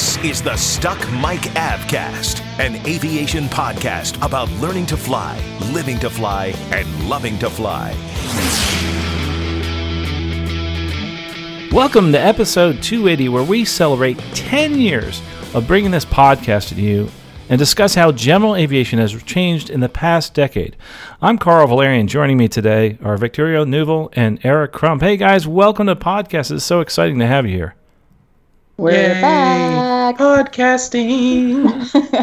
This is the Stuck Mic Avcast, an aviation podcast about learning to fly, living to fly, and loving to fly. Welcome to episode 280, where we celebrate 10 years of bringing this podcast to you and discuss how general aviation has changed in the past decade. I'm Carl Valerian. Joining me today are Victoria Neuville and Eric Crump. Hey guys, welcome to the podcast. It's so exciting to have you here. We're Yay. back. Podcasting.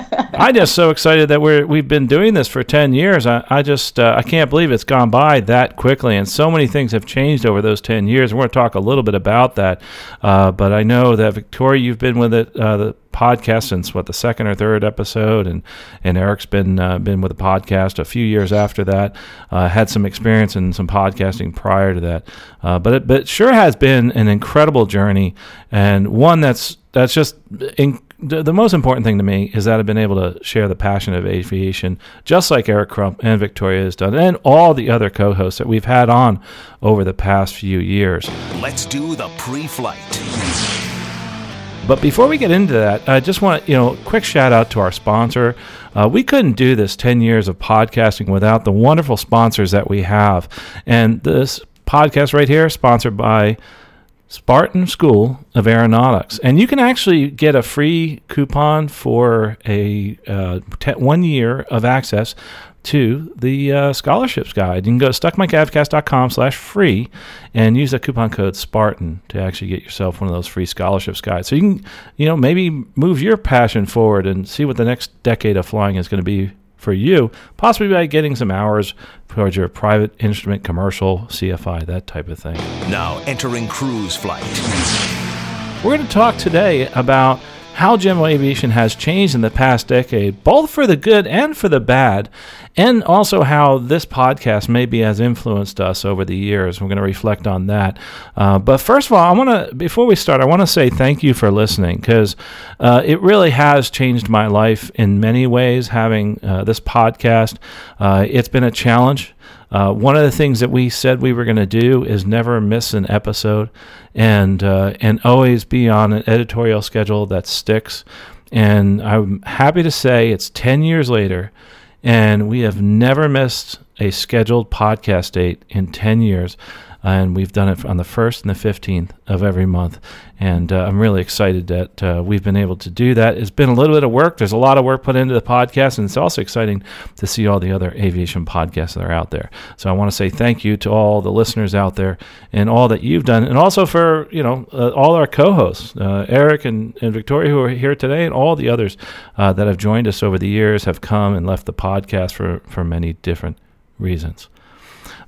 I'm just so excited that we're we've been doing this for ten years. I, I just uh, I can't believe it's gone by that quickly, and so many things have changed over those ten years. We're going to talk a little bit about that, uh, but I know that Victoria, you've been with it uh, the podcast since what the second or third episode, and and Eric's been uh, been with the podcast a few years after that. Uh, had some experience in some podcasting prior to that, uh, but it, but it sure has been an incredible journey and one that's that's just in, the, the most important thing to me is that I've been able to share the passion of aviation, just like Eric Crump and Victoria has done, and all the other co-hosts that we've had on over the past few years. Let's do the pre flight. But before we get into that, I just want to, you know, quick shout out to our sponsor. Uh, we couldn't do this 10 years of podcasting without the wonderful sponsors that we have. And this podcast right here, sponsored by Spartan School of Aeronautics. And you can actually get a free coupon for a uh, one year of access to the uh, scholarships guide. You can go to stuckmicavcast.com slash free and use the coupon code Spartan to actually get yourself one of those free scholarships guides. So you can, you know, maybe move your passion forward and see what the next decade of flying is going to be for you, possibly by getting some hours towards your private instrument, commercial, CFI, that type of thing. Now entering cruise flight. We're going to talk today about how general aviation has changed in the past decade, both for the good and for the bad, and also how this podcast maybe has influenced us over the years. We're going to reflect on that. Uh, but first of all, I want to, before we start, I want to say thank you for listening because uh, it really has changed my life in many ways having uh, this podcast. Uh, it's been a challenge. Uh, one of the things that we said we were going to do is never miss an episode, and uh, and always be on an editorial schedule that sticks. And I'm happy to say it's ten years later, and we have never missed a scheduled podcast date in ten years. And we've done it on the first and the fifteenth of every month, and uh, I'm really excited that uh, we've been able to do that. It's been a little bit of work. There's a lot of work put into the podcast, and it's also exciting to see all the other aviation podcasts that are out there. So I want to say thank you to all the listeners out there and all that you've done, and also for you know uh, all our co-hosts, uh, Eric and, and Victoria, who are here today, and all the others uh, that have joined us over the years, have come and left the podcast for for many different reasons.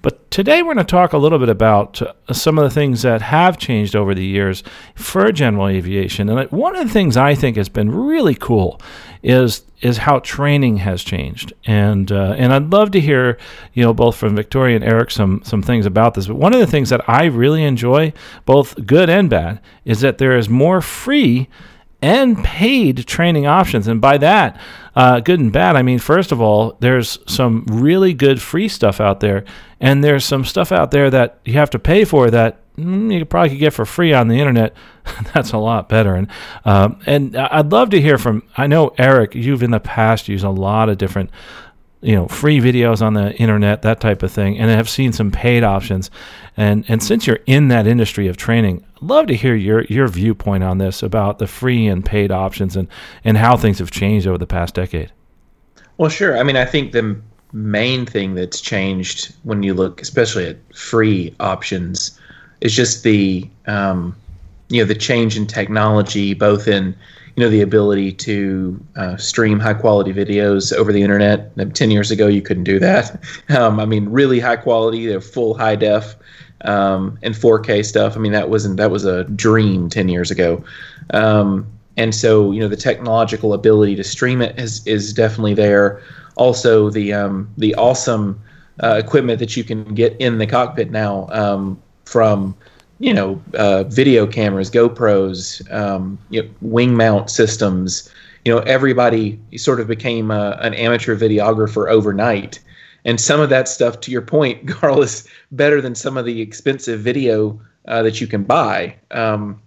But today we're going to talk a little bit about uh, some of the things that have changed over the years for general aviation. And one of the things I think has been really cool is is how training has changed. And uh, and I'd love to hear, you know, both from Victoria and Eric some some things about this. But one of the things that I really enjoy, both good and bad, is that there is more free and paid training options. And by that, uh, good and bad, I mean, first of all, there's some really good free stuff out there, and there's some stuff out there that you have to pay for that mm, you probably could get for free on the internet. That's a lot better. And um, and I'd love to hear from. I know Eric, you've in the past used a lot of different you know free videos on the internet that type of thing and i have seen some paid options and and since you're in that industry of training I'd love to hear your your viewpoint on this about the free and paid options and and how things have changed over the past decade well, sure. I mean, I think the main thing that's changed when you look, especially at free options, is just the um, you know the change in technology, both in you know the ability to uh, stream high quality videos over the internet. Ten years ago, you couldn't do that. Um, I mean, really high quality, they're full high def um, and 4K stuff. I mean, that wasn't that was a dream 10 years ago. Um, and so, you know, the technological ability to stream it is is definitely there. Also, the um, the awesome uh, equipment that you can get in the cockpit now um, from you know uh, video cameras, GoPros, um, you know, wing mount systems. You know, everybody sort of became uh, an amateur videographer overnight and some of that stuff, to your point, Carl, is better than some of the expensive video uh, that you can buy. Um,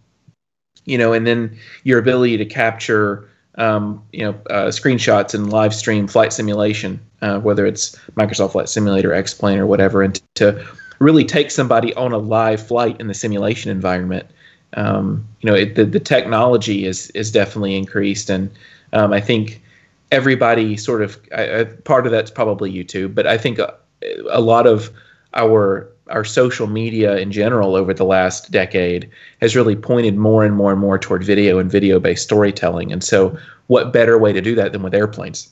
you know, and then your ability to capture, um, you know, uh, screenshots and live stream flight simulation, uh, whether it's Microsoft Flight Simulator, X-Plane, or whatever, and to really take somebody on a live flight in the simulation environment. Um, you know, it, the the technology is is definitely increased, and um, I think everybody sort of I, part of that's probably YouTube, but I think a, a lot of our our social media in general over the last decade has really pointed more and more and more toward video and video based storytelling. And so, what better way to do that than with airplanes?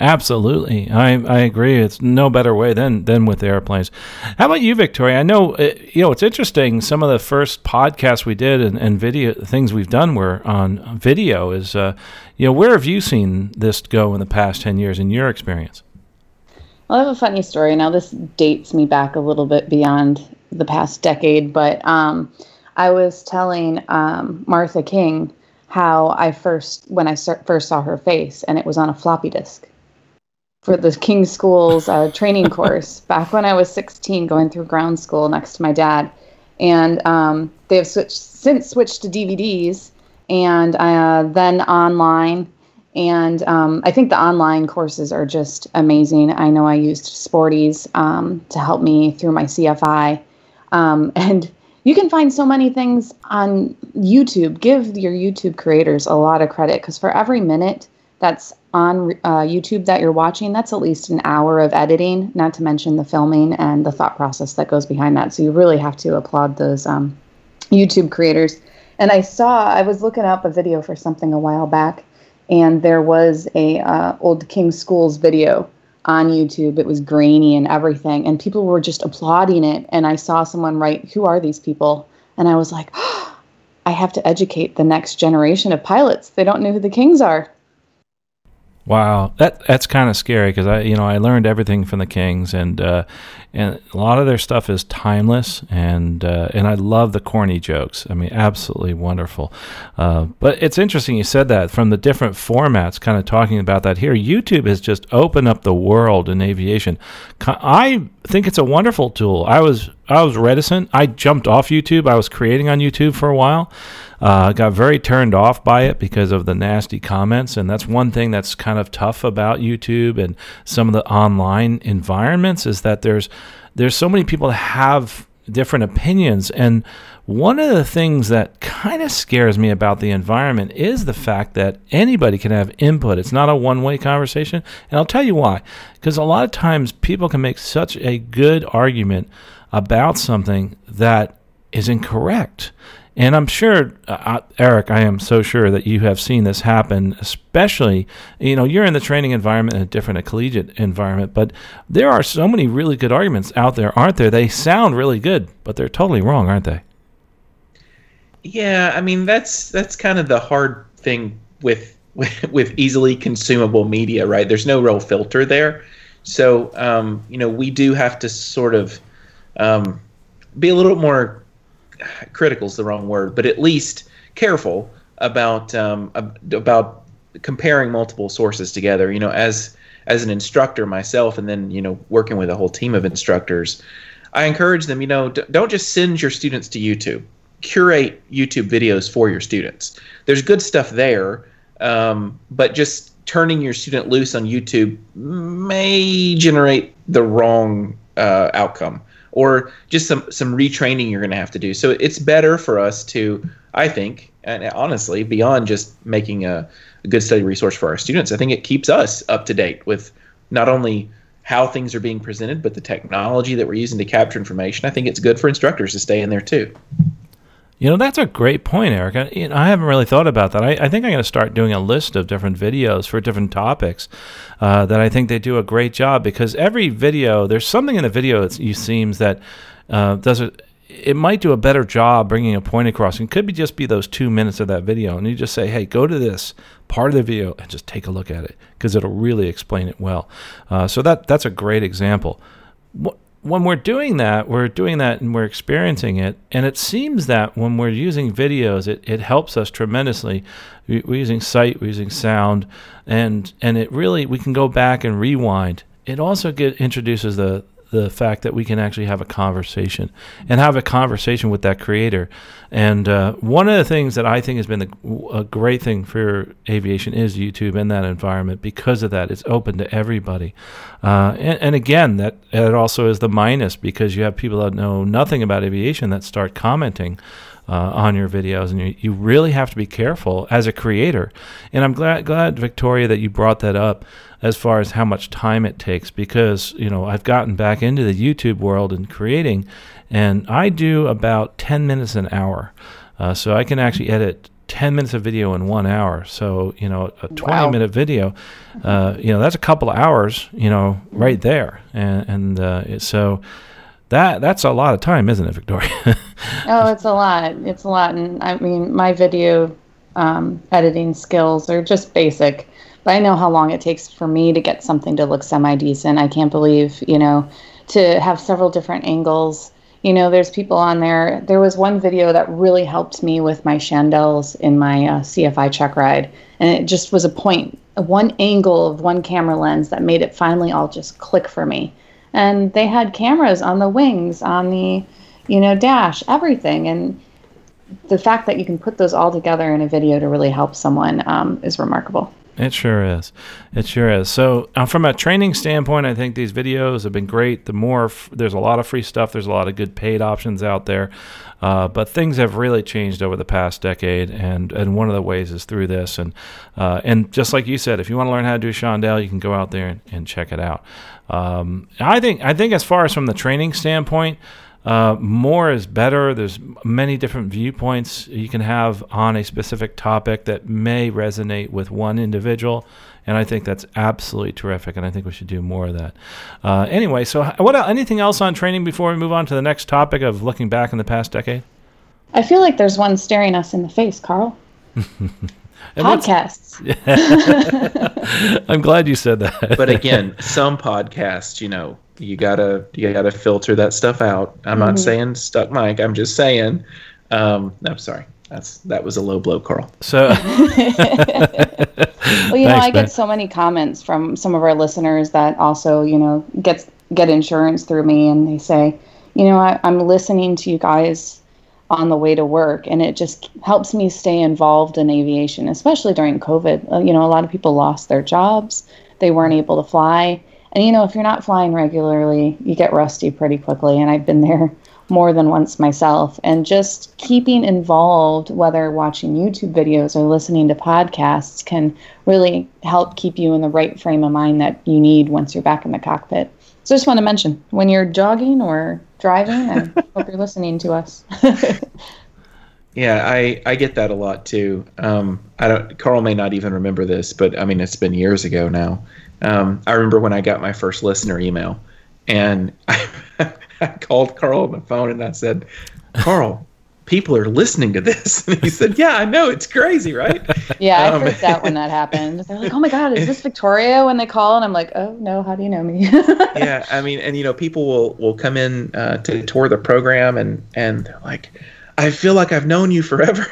Absolutely, I, I agree. It's no better way than than with airplanes. How about you, Victoria? I know uh, you know it's interesting. Some of the first podcasts we did and, and video things we've done were on video. Is uh, you know where have you seen this go in the past ten years in your experience? Well, I have a funny story. Now this dates me back a little bit beyond the past decade, but um, I was telling um, Martha King how I first when I first saw her face, and it was on a floppy disk for the King School's uh, training course back when I was 16, going through ground school next to my dad. And um, they have switched since switched to DVDs and uh, then online. And um, I think the online courses are just amazing. I know I used Sporty's um, to help me through my CFI. Um, and you can find so many things on YouTube. Give your YouTube creators a lot of credit because for every minute that's on uh, YouTube that you're watching, that's at least an hour of editing, not to mention the filming and the thought process that goes behind that. So you really have to applaud those um, YouTube creators. And I saw, I was looking up a video for something a while back, and there was a uh, old King Schools video on YouTube. It was grainy and everything, and people were just applauding it. And I saw someone write, "Who are these people?" And I was like, "I have to educate the next generation of pilots. They don't know who the Kings are." Wow, that that's kind of scary because I, you know, I learned everything from the Kings, and uh, and a lot of their stuff is timeless, and uh, and I love the corny jokes. I mean, absolutely wonderful. Uh, but it's interesting you said that from the different formats, kind of talking about that here. YouTube has just opened up the world in aviation. I think it's a wonderful tool. I was I was reticent. I jumped off YouTube. I was creating on YouTube for a while. Uh, got very turned off by it because of the nasty comments, and that's one thing that's kind of tough about YouTube and some of the online environments is that there's there's so many people that have different opinions and one of the things that kind of scares me about the environment is the fact that anybody can have input. It's not a one way conversation. And I'll tell you why. Because a lot of times people can make such a good argument about something that is incorrect. And I'm sure, uh, uh, Eric, I am so sure that you have seen this happen, especially, you know, you're in the training environment in a different a collegiate environment, but there are so many really good arguments out there, aren't there? They sound really good, but they're totally wrong, aren't they? Yeah, I mean, that's that's kind of the hard thing with with, with easily consumable media, right? There's no real filter there. So, um, you know, we do have to sort of um, be a little more critical is the wrong word, but at least careful about um, about comparing multiple sources together. You know, as as an instructor myself, and then you know working with a whole team of instructors, I encourage them. You know, don't just send your students to YouTube. Curate YouTube videos for your students. There's good stuff there, um, but just turning your student loose on YouTube may generate the wrong uh, outcome or just some some retraining you're going to have to do. So it's better for us to, I think, and honestly, beyond just making a, a good study resource for our students, I think it keeps us up to date with not only how things are being presented, but the technology that we're using to capture information. I think it's good for instructors to stay in there too. You know, that's a great point, Eric. I, you know, I haven't really thought about that. I, I think I'm going to start doing a list of different videos for different topics uh, that I think they do a great job because every video, there's something in the video that seems that uh, does it it might do a better job bringing a point across. It could be just be those two minutes of that video, and you just say, "Hey, go to this part of the video and just take a look at it," because it'll really explain it well. Uh, so that that's a great example. When we're doing that, we're doing that and we're experiencing it, and it seems that when we're using videos, it, it helps us tremendously. We're using sight, we're using sound, and and it really we can go back and rewind. It also get introduces the the fact that we can actually have a conversation and have a conversation with that creator. And uh, one of the things that I think has been a, a great thing for aviation is YouTube in that environment because of that. It's open to everybody. Uh, and, and, again, that it also is the minus because you have people that know nothing about aviation that start commenting. Uh, on your videos, and you, you really have to be careful as a creator. And I'm glad, glad Victoria, that you brought that up as far as how much time it takes because you know I've gotten back into the YouTube world and creating, and I do about ten minutes an hour, uh, so I can actually edit 10 minutes of video in one hour. So, you know, a 20 wow. minute video, uh, you know, that's a couple of hours, you know, right there. And, and uh, so that that's a lot of time, isn't it, Victoria? oh, it's a lot. It's a lot. And I mean, my video um, editing skills are just basic. But I know how long it takes for me to get something to look semi decent. I can't believe, you know, to have several different angles. You know, there's people on there. There was one video that really helped me with my chandelles in my uh, CFI check ride. And it just was a point, one angle of one camera lens that made it finally all just click for me. And they had cameras on the wings, on the, you know, dash, everything. And the fact that you can put those all together in a video to really help someone um, is remarkable. It sure is. It sure is. So, uh, from a training standpoint, I think these videos have been great. The more f- there's a lot of free stuff, there's a lot of good paid options out there. Uh, but things have really changed over the past decade, and, and one of the ways is through this. And uh, and just like you said, if you want to learn how to do Chandelle, you can go out there and, and check it out. Um, I think I think as far as from the training standpoint. Uh, more is better. There's many different viewpoints you can have on a specific topic that may resonate with one individual, and I think that's absolutely terrific. And I think we should do more of that. Uh, anyway, so what? Anything else on training before we move on to the next topic of looking back in the past decade? I feel like there's one staring us in the face, Carl. podcasts. I'm glad you said that. but again, some podcasts, you know, you gotta you gotta filter that stuff out. I'm mm-hmm. not saying stuck mic. I'm just saying. Um, I'm sorry. That's that was a low blow, Carl. So, well, you Thanks, know, I get so many comments from some of our listeners that also, you know, gets get insurance through me, and they say, you know, I, I'm listening to you guys on the way to work, and it just helps me stay involved in aviation, especially during COVID. Uh, you know, a lot of people lost their jobs; they weren't able to fly and you know, if you're not flying regularly, you get rusty pretty quickly. And I've been there more than once myself. And just keeping involved, whether watching YouTube videos or listening to podcasts, can really help keep you in the right frame of mind that you need once you're back in the cockpit. So I just want to mention when you're jogging or driving, I hope you're listening to us. yeah, I, I get that a lot too. Um, I don't. Carl may not even remember this, but I mean, it's been years ago now. Um, I remember when I got my first listener email, and I, I called Carl on the phone and I said, "Carl, people are listening to this." And he said, "Yeah, I know. It's crazy, right?" Yeah, um, I freaked out when that happened. They're like, "Oh my God, is this Victoria?" When they call, and I'm like, "Oh no, how do you know me?" yeah, I mean, and you know, people will will come in uh, to tour the program, and and they're like, "I feel like I've known you forever."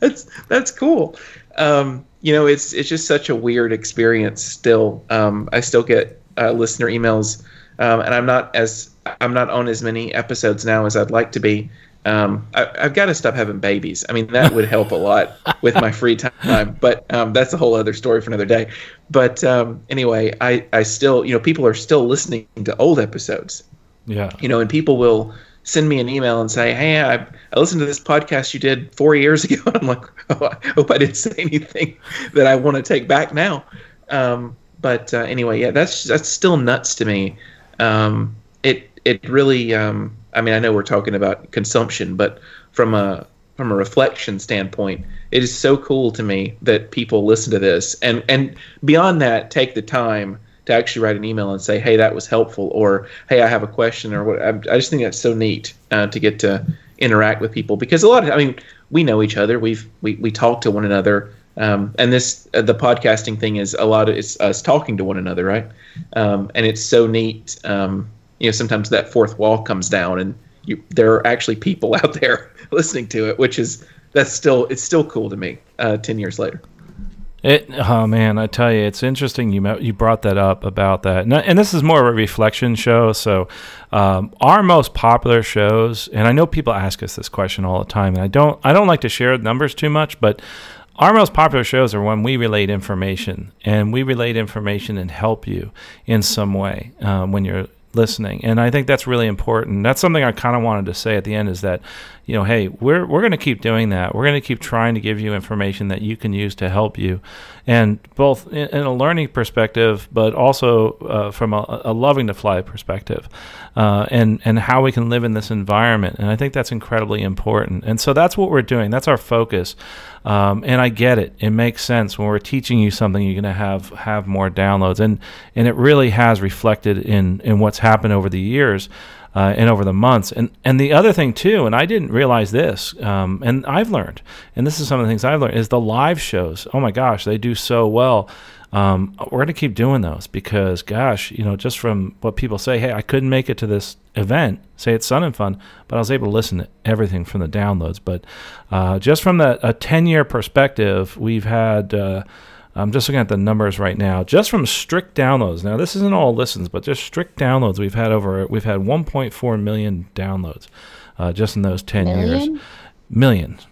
that's that's cool. Um, you know, it's it's just such a weird experience. Still, um, I still get uh, listener emails, um, and I'm not as I'm not on as many episodes now as I'd like to be. Um, I, have got to stop having babies. I mean, that would help a lot with my free time. But um, that's a whole other story for another day. But um, anyway, I, I still, you know, people are still listening to old episodes. Yeah. You know, and people will send me an email and say, "Hey, I, I listened to this podcast you did four years ago," I'm like, "Oh, I hope I didn't say anything that I want to take back now." Um, but uh, anyway, yeah, that's that's still nuts to me. Um, it it really, um, I mean, I know we're talking about consumption, but from a from a reflection standpoint, it is so cool to me that people listen to this and and beyond that, take the time to actually write an email and say, "Hey, that was helpful," or "Hey, I have a question," or what. I, I just think that's so neat uh, to get to interact with people because a lot of I mean we know each other. We've we, we talk to one another. Um, and this uh, the podcasting thing is a lot of it's us talking to one another, right? Um, and it's so neat. Um, you know, sometimes that fourth wall comes down, and you, there are actually people out there listening to it, which is that's still it's still cool to me. Uh, Ten years later. It, oh man, I tell you, it's interesting. You you brought that up about that, and, and this is more of a reflection show. So, um, our most popular shows, and I know people ask us this question all the time, and I don't I don't like to share numbers too much, but our most popular shows are when we relate information, and we relate information and help you in some way um, when you're listening. And I think that's really important. That's something I kind of wanted to say at the end is that, you know, hey, we're we're going to keep doing that. We're going to keep trying to give you information that you can use to help you, and both in, in a learning perspective, but also uh, from a, a, loving to fly perspective, uh, and and how we can live in this environment. And I think that's incredibly important. And so that's what we're doing. That's our focus. Um, and I get it. It makes sense when we're teaching you something. You're going to have have more downloads, and and it really has reflected in in what's happened over the years. Uh, and over the months. And and the other thing too, and I didn't realize this, um, and I've learned, and this is some of the things I've learned, is the live shows. Oh my gosh, they do so well. Um, we're going to keep doing those because, gosh, you know, just from what people say, hey, I couldn't make it to this event, say it's Sun and Fun, but I was able to listen to everything from the downloads. But uh, just from the, a 10 year perspective, we've had. Uh, I'm just looking at the numbers right now. Just from strict downloads. Now, this isn't all listens, but just strict downloads. We've had over. We've had 1.4 million downloads, uh, just in those 10 million? years. Millions.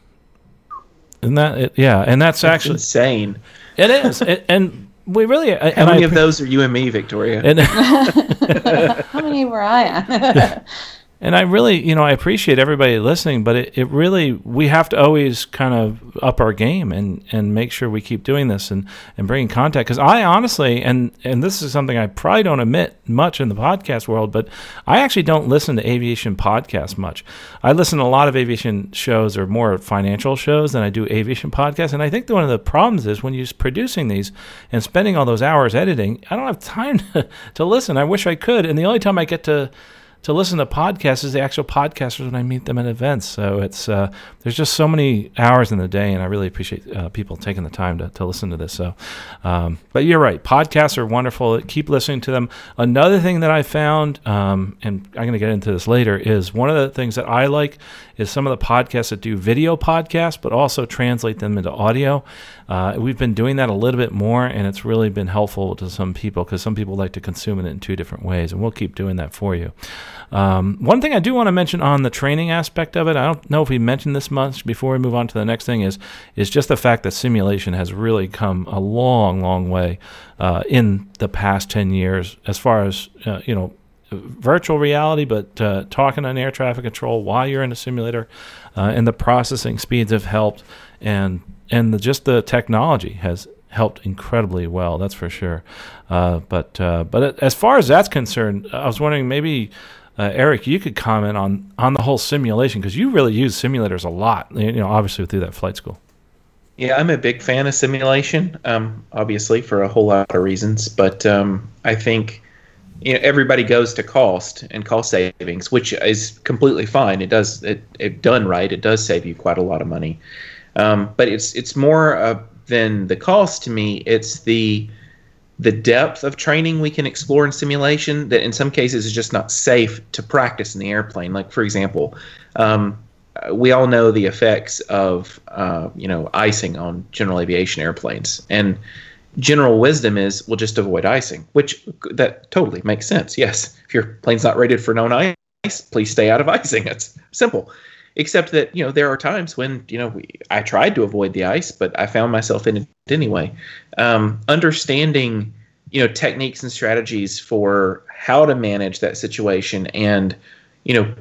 Isn't that it? Yeah, and that's, that's actually insane. It is, it, and we really. How many I, of those are you and me, Victoria? And, How many were I on? and I really, you know, I appreciate everybody listening, but it, it really, we have to always kind of up our game and, and make sure we keep doing this and, and bringing contact. Because I honestly, and, and this is something I probably don't admit much in the podcast world, but I actually don't listen to aviation podcasts much. I listen to a lot of aviation shows or more financial shows than I do aviation podcasts. And I think one of the problems is when you're producing these and spending all those hours editing, I don't have time to, to listen. I wish I could. And the only time I get to, to listen to podcasts is the actual podcasters when I meet them at events. So it's uh, there's just so many hours in the day, and I really appreciate uh, people taking the time to, to listen to this. So, um, but you're right, podcasts are wonderful. Keep listening to them. Another thing that I found, um, and I'm going to get into this later, is one of the things that I like is some of the podcasts that do video podcasts, but also translate them into audio. Uh, we've been doing that a little bit more, and it's really been helpful to some people because some people like to consume it in two different ways, and we'll keep doing that for you. Um, one thing I do want to mention on the training aspect of it, I don't know if we mentioned this much before we move on to the next thing, is is just the fact that simulation has really come a long, long way uh, in the past ten years as far as uh, you know virtual reality, but uh, talking on air traffic control while you're in a simulator, uh, and the processing speeds have helped, and and the, just the technology has helped incredibly well. That's for sure. Uh, but uh, but as far as that's concerned, I was wondering maybe. Uh, Eric, you could comment on, on the whole simulation because you really use simulators a lot. You know, obviously through that flight school. Yeah, I'm a big fan of simulation. Um, obviously for a whole lot of reasons, but um, I think you know everybody goes to cost and cost savings, which is completely fine. It does it, it done right. It does save you quite a lot of money, um, but it's it's more uh, than the cost to me. It's the the depth of training we can explore in simulation that in some cases is just not safe to practice in the airplane. Like for example, um, we all know the effects of uh, you know icing on general aviation airplanes and general wisdom is we'll just avoid icing, which that totally makes sense. Yes, if your plane's not rated for known ice, please stay out of icing. It's simple. Except that you know there are times when you know we, I tried to avoid the ice, but I found myself in it anyway. Um, understanding you know techniques and strategies for how to manage that situation and you know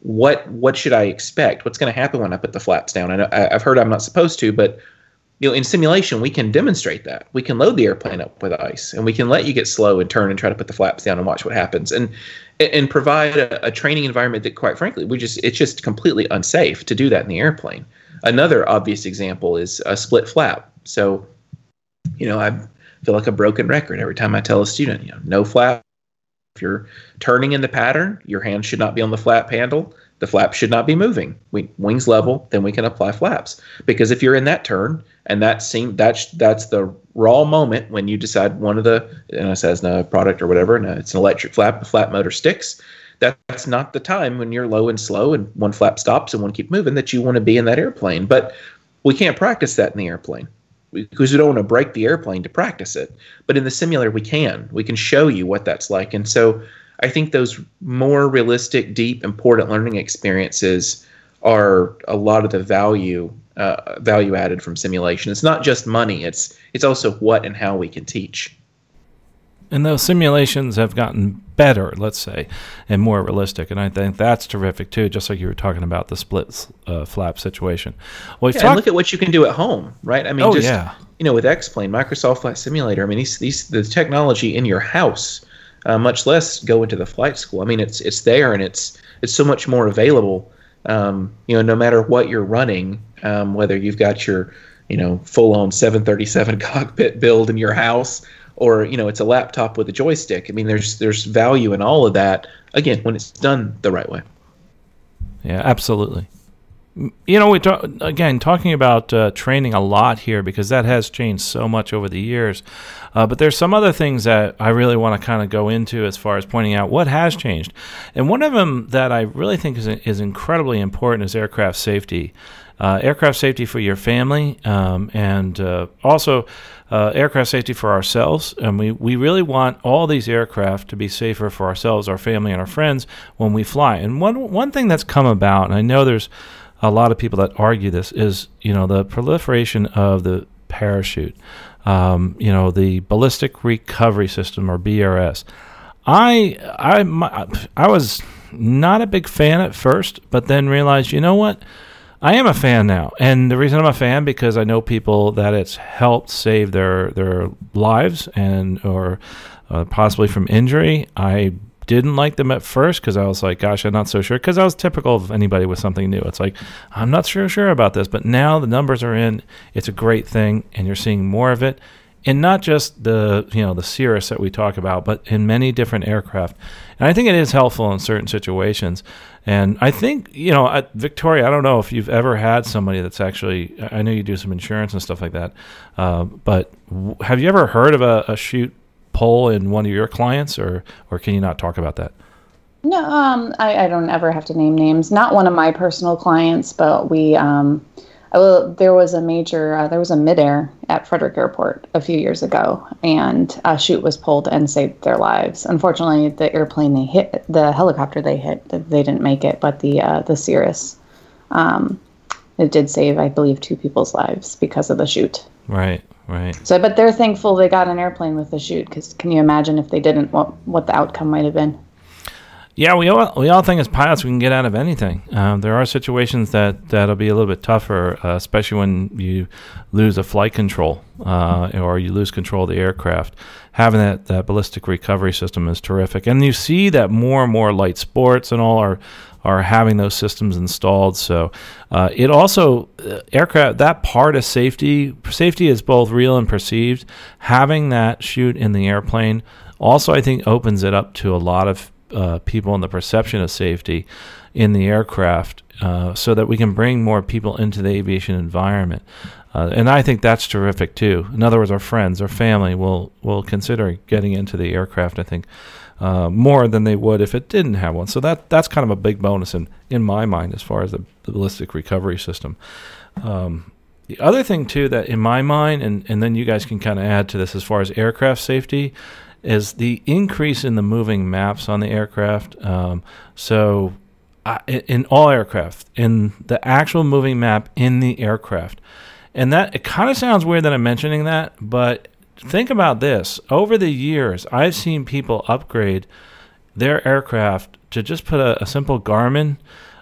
what what should I expect? What's going to happen when I put the flaps down? I know, I've heard I'm not supposed to, but you know, in simulation, we can demonstrate that. We can load the airplane up with ice, and we can let you get slow and turn and try to put the flaps down and watch what happens, and and provide a, a training environment that, quite frankly, we just it's just completely unsafe to do that in the airplane. Another obvious example is a split flap. So, you know, I've feel like a broken record every time I tell a student, you know, no flap. If you're turning in the pattern, your hand should not be on the flap handle. The flap should not be moving. We, wings level, then we can apply flaps. Because if you're in that turn and that scene, that's that's the raw moment when you decide one of the and it says no product or whatever, and it's an electric flap, a flap motor sticks. That's not the time when you're low and slow and one flap stops and one keep moving that you want to be in that airplane. But we can't practice that in the airplane because we don't want to break the airplane to practice it. But in the simulator, we can. We can show you what that's like. And so I think those more realistic, deep, important learning experiences are a lot of the value uh, value added from simulation. It's not just money. It's it's also what and how we can teach. And those simulations have gotten better, let's say, and more realistic. And I think that's terrific too, just like you were talking about the split uh, flap situation. Well, yeah, talked- look at what you can do at home, right? I mean, oh, just, yeah. you know, with X-Plane, Microsoft Flight Simulator, I mean, these, these, the technology in your house, uh, much less go into the flight school. I mean, it's, it's there and it's, it's so much more available. Um, you know, no matter what you're running, um, whether you've got your, you know, full-on 737 cockpit build in your house or you know it's a laptop with a joystick. I mean, there's there's value in all of that. Again, when it's done the right way. Yeah, absolutely. You know, we talk again talking about uh, training a lot here because that has changed so much over the years. Uh, but there's some other things that I really want to kind of go into as far as pointing out what has changed, and one of them that I really think is is incredibly important is aircraft safety. Uh, aircraft safety for your family, um, and uh, also uh, aircraft safety for ourselves. And we, we really want all these aircraft to be safer for ourselves, our family, and our friends when we fly. And one, one thing that's come about, and I know there's a lot of people that argue this, is you know the proliferation of the parachute, um, you know the ballistic recovery system or BRS. I I I was not a big fan at first, but then realized, you know what? I am a fan now, and the reason I'm a fan because I know people that it's helped save their their lives and or uh, possibly from injury. I didn't like them at first because I was like, gosh, I'm not so sure. Because I was typical of anybody with something new. It's like, I'm not sure sure about this. But now the numbers are in. It's a great thing, and you're seeing more of it and not just the you know the Cirrus that we talk about, but in many different aircraft. And I think it is helpful in certain situations. And I think you know, Victoria, I don't know if you've ever had somebody that's actually. I know you do some insurance and stuff like that, uh, but w- have you ever heard of a, a chute pull in one of your clients, or or can you not talk about that? No, um, I, I don't ever have to name names. Not one of my personal clients, but we. Um, well, there was a major, uh, there was a midair at Frederick Airport a few years ago, and a chute was pulled and saved their lives. Unfortunately, the airplane they hit, the helicopter they hit, they didn't make it, but the uh, the Cirrus, um, it did save, I believe, two people's lives because of the chute. Right, right. So, but they're thankful they got an airplane with the chute, because can you imagine if they didn't, what what the outcome might have been? Yeah, we all we all think as pilots we can get out of anything. Um, there are situations that that'll be a little bit tougher, uh, especially when you lose a flight control uh, or you lose control of the aircraft. Having that, that ballistic recovery system is terrific, and you see that more and more light sports and all are are having those systems installed. So uh, it also uh, aircraft that part of safety safety is both real and perceived. Having that chute in the airplane also I think opens it up to a lot of uh, people and the perception of safety in the aircraft uh, so that we can bring more people into the aviation environment. Uh, and I think that's terrific too. In other words, our friends, our family will will consider getting into the aircraft. I think uh, more than they would if it didn't have one. So that that's kind of a big bonus in in my mind as far as the, the ballistic recovery system. Um, the other thing too that in my mind, and and then you guys can kind of add to this as far as aircraft safety is the increase in the moving maps on the aircraft. Um, so, uh, in all aircraft, in the actual moving map in the aircraft, and that it kind of sounds weird that I'm mentioning that, but think about this: over the years, I've seen people upgrade their aircraft to just put a, a simple Garmin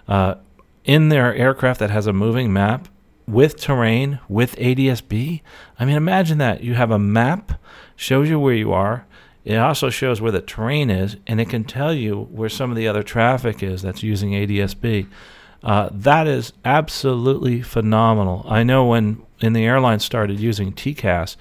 uh, in their aircraft that has a moving map with terrain with ADSB. I mean, imagine that you have a map shows you where you are it also shows where the terrain is, and it can tell you where some of the other traffic is that's using ADSB. Uh, that is absolutely phenomenal. I know when in the airline started using TCAS,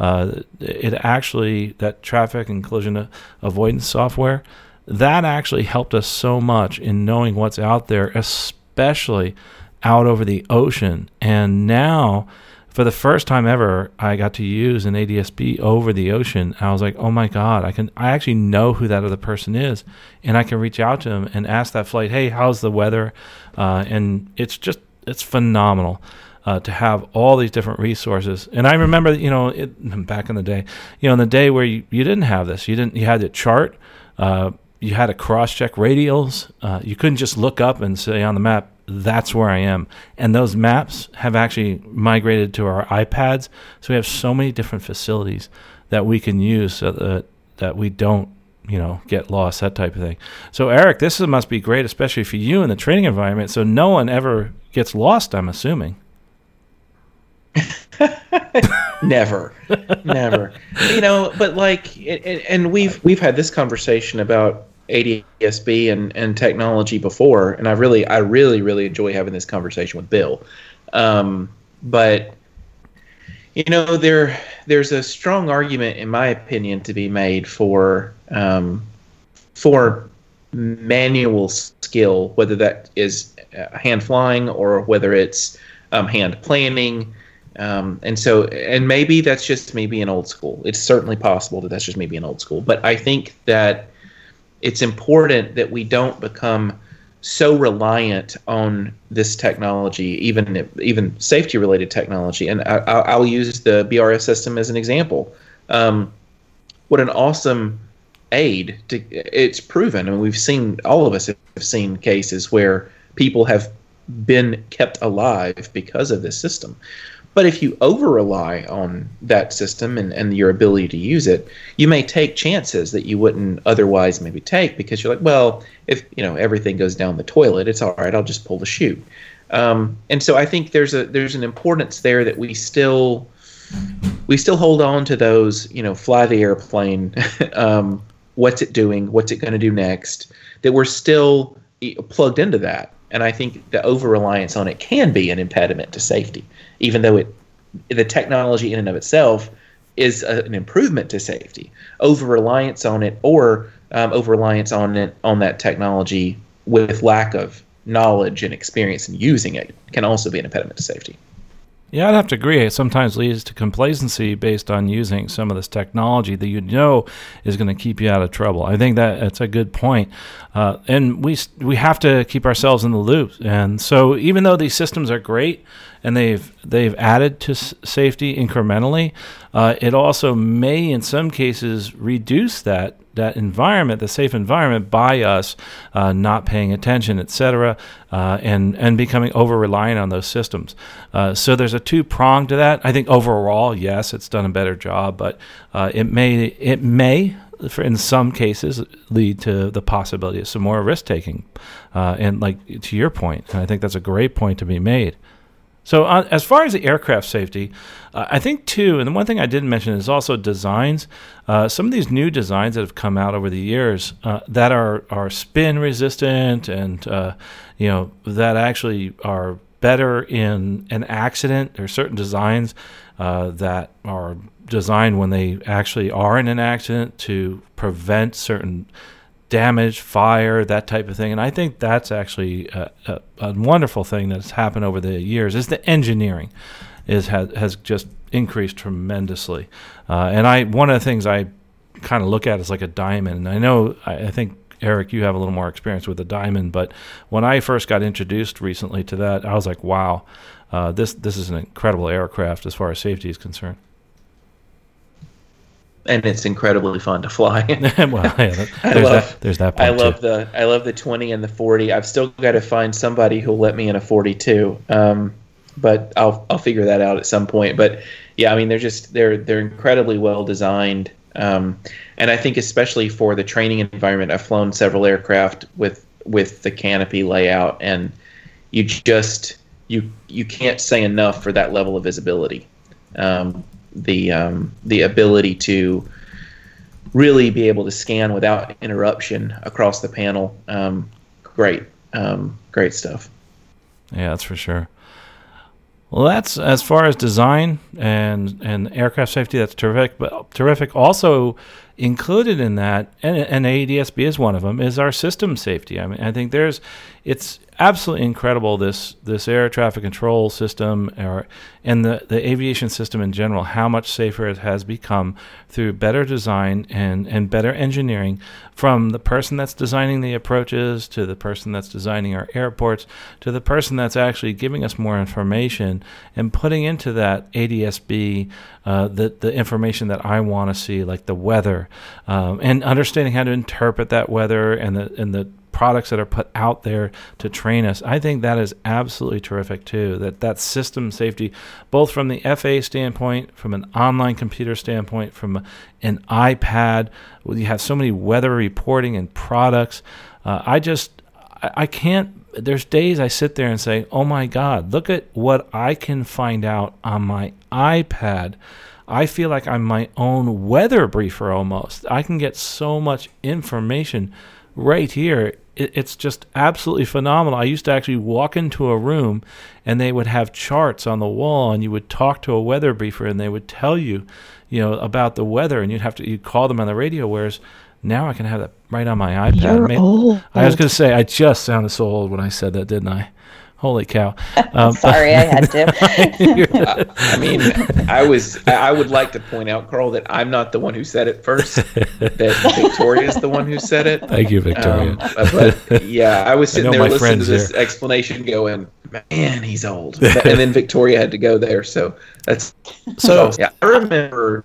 uh, it actually that traffic and collision avoidance software that actually helped us so much in knowing what's out there, especially out over the ocean. And now, for the first time ever, I got to use an ADSB over the ocean. I was like, "Oh my god, I can I actually know who that other person is, and I can reach out to them and ask that flight, "Hey, how's the weather?" Uh, and it's just it's phenomenal. Uh, to have all these different resources. And I remember, you know, it, back in the day, you know, in the day where you, you didn't have this, you didn't, you had to chart, uh, you had to cross check radials. Uh, you couldn't just look up and say on the map, that's where I am. And those maps have actually migrated to our iPads. So we have so many different facilities that we can use so that, that we don't, you know, get lost, that type of thing. So, Eric, this must be great, especially for you in the training environment. So no one ever gets lost, I'm assuming. never, never. You know, but like, and we've we've had this conversation about ADSB and, and technology before, and I really I really really enjoy having this conversation with Bill. Um, but you know there there's a strong argument, in my opinion, to be made for um, for manual skill, whether that is uh, hand flying or whether it's um, hand planning. Um, and so, and maybe that's just me being old school. It's certainly possible that that's just me being old school. But I think that it's important that we don't become so reliant on this technology, even even safety related technology. And I, will use the BRS system as an example. Um, what an awesome aid! To, it's proven, I and mean, we've seen all of us have seen cases where people have been kept alive because of this system. But if you over rely on that system and, and your ability to use it, you may take chances that you wouldn't otherwise maybe take because you're like, well, if you know everything goes down the toilet, it's all right. I'll just pull the chute. Um, and so I think there's a there's an importance there that we still we still hold on to those, you know, fly the airplane. um, what's it doing? What's it going to do next? That we're still plugged into that. And I think the over reliance on it can be an impediment to safety even though it the technology in and of itself is a, an improvement to safety. Over reliance on it or um, over reliance on it on that technology with lack of knowledge and experience in using it can also be an impediment to safety. Yeah, I'd have to agree. It sometimes leads to complacency based on using some of this technology that you know is going to keep you out of trouble. I think that that's a good point, uh, and we we have to keep ourselves in the loop. And so, even though these systems are great and they've they've added to s- safety incrementally, uh, it also may, in some cases, reduce that that environment, the safe environment, by us uh, not paying attention, etc., uh, and and becoming over reliant on those systems. Uh, so there's a two prong to that. I think overall, yes, it's done a better job, but uh, it may it may. For in some cases, lead to the possibility of some more risk taking, uh, and like to your point, and I think that's a great point to be made. So, uh, as far as the aircraft safety, uh, I think too, and the one thing I didn't mention is also designs. Uh, some of these new designs that have come out over the years uh, that are are spin resistant and uh, you know that actually are better in an accident. There are certain designs uh, that are designed when they actually are in an accident to prevent certain damage, fire, that type of thing. And I think that's actually a, a, a wonderful thing that's happened over the years. Is the engineering is has, has just increased tremendously. Uh, and I one of the things I kind of look at is like a diamond. And I know I, I think Eric, you have a little more experience with a diamond, but when I first got introduced recently to that, I was like, wow, uh, this this is an incredible aircraft as far as safety is concerned and it's incredibly fun to fly. well, yeah, I love, that, there's that. I love too. the I love the twenty and the forty. I've still got to find somebody who'll let me in a forty two. Um, but I'll I'll figure that out at some point. But yeah, I mean they're just they're they're incredibly well designed. Um, and I think especially for the training environment, I've flown several aircraft with with the canopy layout, and you just you you can't say enough for that level of visibility. Um, the um, the ability to really be able to scan without interruption across the panel. Um, great, um, great stuff. Yeah, that's for sure. Well, that's as far as design and and aircraft safety. That's terrific, but terrific. Also included in that, and, and ADSB is one of them, is our system safety. I mean, I think there's, it's absolutely incredible this this air traffic control system or and the, the aviation system in general how much safer it has become through better design and, and better engineering from the person that's designing the approaches to the person that's designing our airports to the person that's actually giving us more information and putting into that ADSB uh, the, the information that I want to see like the weather um, and understanding how to interpret that weather and the and the products that are put out there to train us. I think that is absolutely terrific too. That that system safety, both from the FA standpoint, from an online computer standpoint, from an iPad, you have so many weather reporting and products. Uh, I just I, I can't. There's days I sit there and say, "Oh my God, look at what I can find out on my iPad." I feel like I'm my own weather briefer almost. I can get so much information right here it's just absolutely phenomenal. I used to actually walk into a room and they would have charts on the wall and you would talk to a weather briefer and they would tell you, you know, about the weather and you'd have to you'd call them on the radio whereas now I can have that right on my iPad. You're Maybe, old. I was going to say I just sounded so old when I said that, didn't I? Holy cow! Um, Sorry, I had to. I, I mean, I was. I would like to point out, Carl, that I'm not the one who said it first. that Victoria is the one who said it. Thank you, Victoria. Um, but yeah, I was sitting I there listening to this here. explanation, going, "Man, he's old," and then Victoria had to go there. So that's so. Yeah, I remember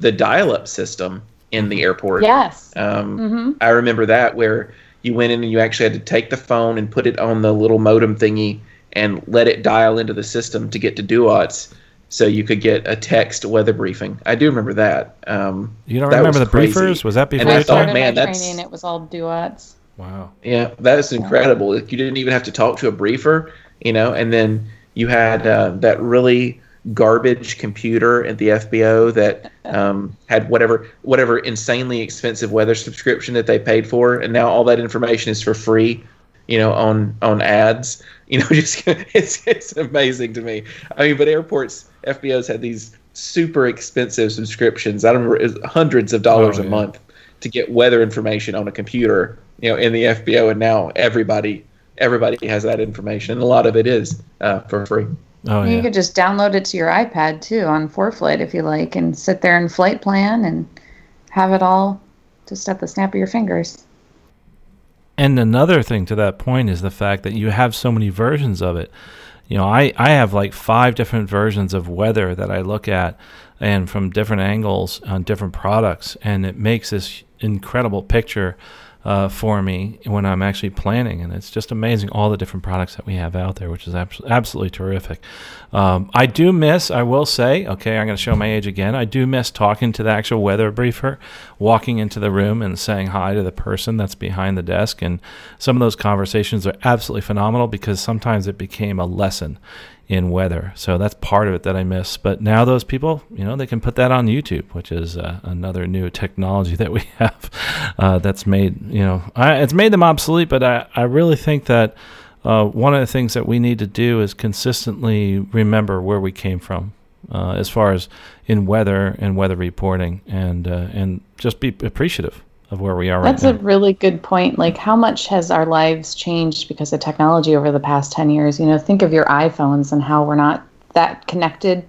the dial-up system in the airport. Yes. Um, mm-hmm. I remember that where you went in and you actually had to take the phone and put it on the little modem thingy and let it dial into the system to get to DUATS so you could get a text weather briefing. I do remember that. Um, you don't remember the crazy. briefers? Was that before? And I thought, man, that's training. It was all DUATS. Wow. Yeah, that is incredible. You didn't even have to talk to a briefer, you know, and then you had uh, that really garbage computer at the FBO that um, had whatever whatever insanely expensive weather subscription that they paid for, and now all that information is for free, you know, on on ads. You know, just it's it's amazing to me. I mean, but airports FBOs had these super expensive subscriptions. I don't remember hundreds of dollars oh, a yeah. month to get weather information on a computer, you know, in the FBO, and now everybody everybody has that information, and a lot of it is uh, for free. Oh, you yeah. could just download it to your iPad too on ForeFlight if you like, and sit there and flight plan and have it all just at the snap of your fingers. And another thing to that point is the fact that you have so many versions of it. You know, I, I have like five different versions of weather that I look at and from different angles on different products, and it makes this incredible picture uh, for me when I'm actually planning. And it's just amazing all the different products that we have out there, which is abs- absolutely terrific. Um, I do miss, I will say, okay, I'm going to show my age again. I do miss talking to the actual weather briefer, walking into the room and saying hi to the person that's behind the desk. And some of those conversations are absolutely phenomenal because sometimes it became a lesson in weather. So that's part of it that I miss. But now those people, you know, they can put that on YouTube, which is uh, another new technology that we have uh, that's made, you know, I, it's made them obsolete. But I, I really think that uh, one of the things that we need to do is consistently remember where we came from. Uh, as far as in weather and weather reporting, and uh, and just be appreciative of where we are That's right a really good point. Like, how much has our lives changed because of technology over the past 10 years? You know, think of your iPhones and how we're not that connected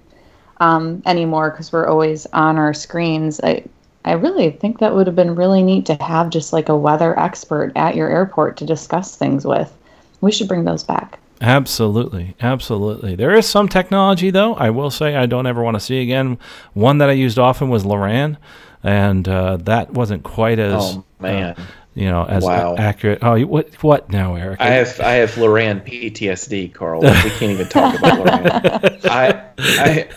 um, anymore because we're always on our screens. I, I really think that would have been really neat to have just like a weather expert at your airport to discuss things with. We should bring those back. Absolutely, absolutely. There is some technology though. I will say I don't ever want to see again. One that I used often was Loran and uh, that wasn't quite as oh man. Uh, you know, as wow. accurate. Oh, what what now, Eric? I have I have Loran PTSD, Carl. we can't even talk about Loran. I I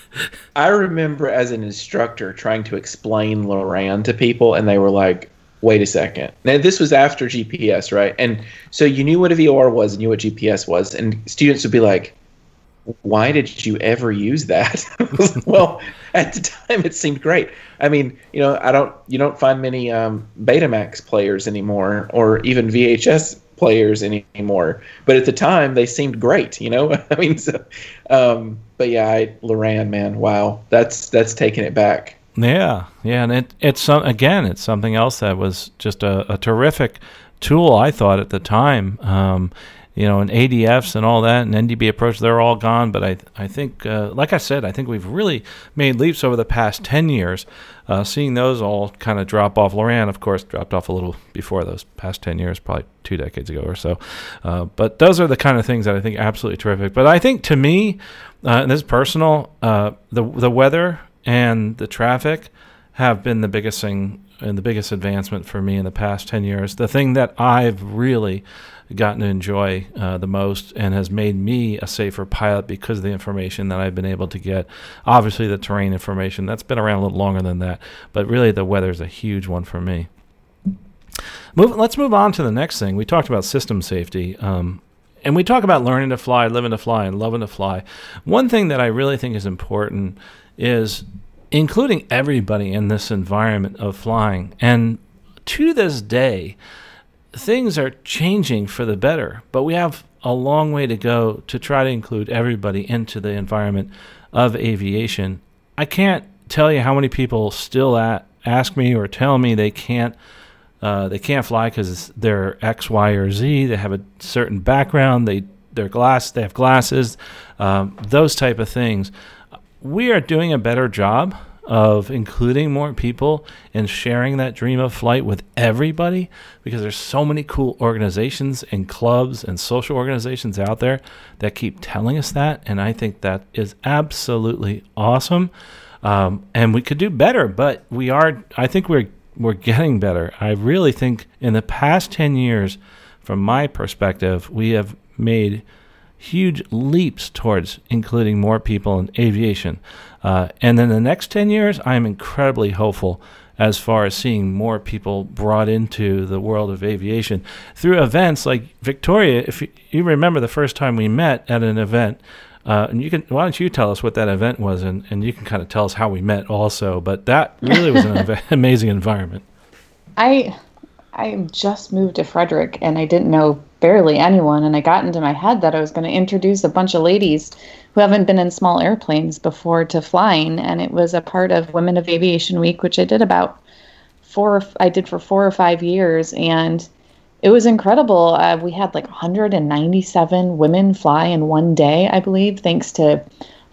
I remember as an instructor trying to explain Loran to people, and they were like, "Wait a second. Now this was after GPS, right? And so you knew what a VOR was, and knew what GPS was, and students would be like, "Why did you ever use that?" well, at the time it seemed great. I mean, you know, I don't you don't find many um, Betamax players anymore, or even VHS players any, anymore. But at the time, they seemed great. You know, I mean, so, um, but yeah, I, Loran, man, wow, that's that's taking it back. Yeah, yeah, and it it's some again, it's something else that was just a, a terrific tool. I thought at the time. Um, you know, and ADFs and all that, and NDB approach, they're all gone. But I, I think, uh, like I said, I think we've really made leaps over the past 10 years, uh, seeing those all kind of drop off. Loran, of course, dropped off a little before those past 10 years, probably two decades ago or so. Uh, but those are the kind of things that I think absolutely terrific. But I think to me, uh, and this is personal, uh, the, the weather and the traffic have been the biggest thing and the biggest advancement for me in the past 10 years. The thing that I've really gotten to enjoy uh, the most and has made me a safer pilot because of the information that I've been able to get. Obviously, the terrain information that's been around a little longer than that, but really the weather is a huge one for me. Move, let's move on to the next thing. We talked about system safety. Um, and we talk about learning to fly, living to fly, and loving to fly. One thing that I really think is important is including everybody in this environment of flying. And to this day, things are changing for the better, but we have a long way to go to try to include everybody into the environment of aviation. I can't tell you how many people still at, ask me or tell me they can't uh, they can't fly because they're X, Y, or Z. They have a certain background. They they're glass. They have glasses. Um, those type of things. We are doing a better job of including more people and sharing that dream of flight with everybody because there's so many cool organizations and clubs and social organizations out there that keep telling us that and i think that is absolutely awesome. Um, and we could do better but we are i think we're we're getting better. I really think in the past 10 years from my perspective we have made huge leaps towards including more people in aviation. Uh, and then the next 10 years, I'm incredibly hopeful as far as seeing more people brought into the world of aviation through events like Victoria. If you, you remember the first time we met at an event, uh, and you can why don't you tell us what that event was, and, and you can kind of tell us how we met also. But that really was an amazing environment. I I just moved to Frederick and I didn't know barely anyone. And I got into my head that I was going to introduce a bunch of ladies who haven't been in small airplanes before to flying. And it was a part of Women of Aviation Week, which I did about four, I did for four or five years. And it was incredible. Uh, we had like 197 women fly in one day, I believe, thanks to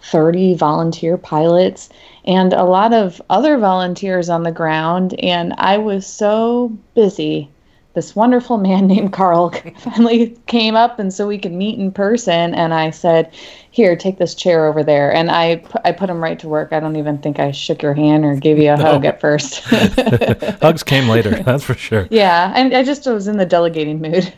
30 volunteer pilots and a lot of other volunteers on the ground. And I was so busy. This wonderful man named Carl finally came up, and so we could meet in person. And I said, "Here, take this chair over there." And I I put him right to work. I don't even think I shook your hand or gave you a no. hug at first. Hugs came later, that's for sure. Yeah, and I just was in the delegating mood.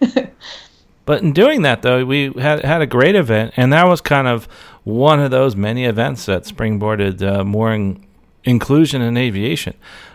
But in doing that, though, we had had a great event, and that was kind of one of those many events that springboarded uh, more in- inclusion in aviation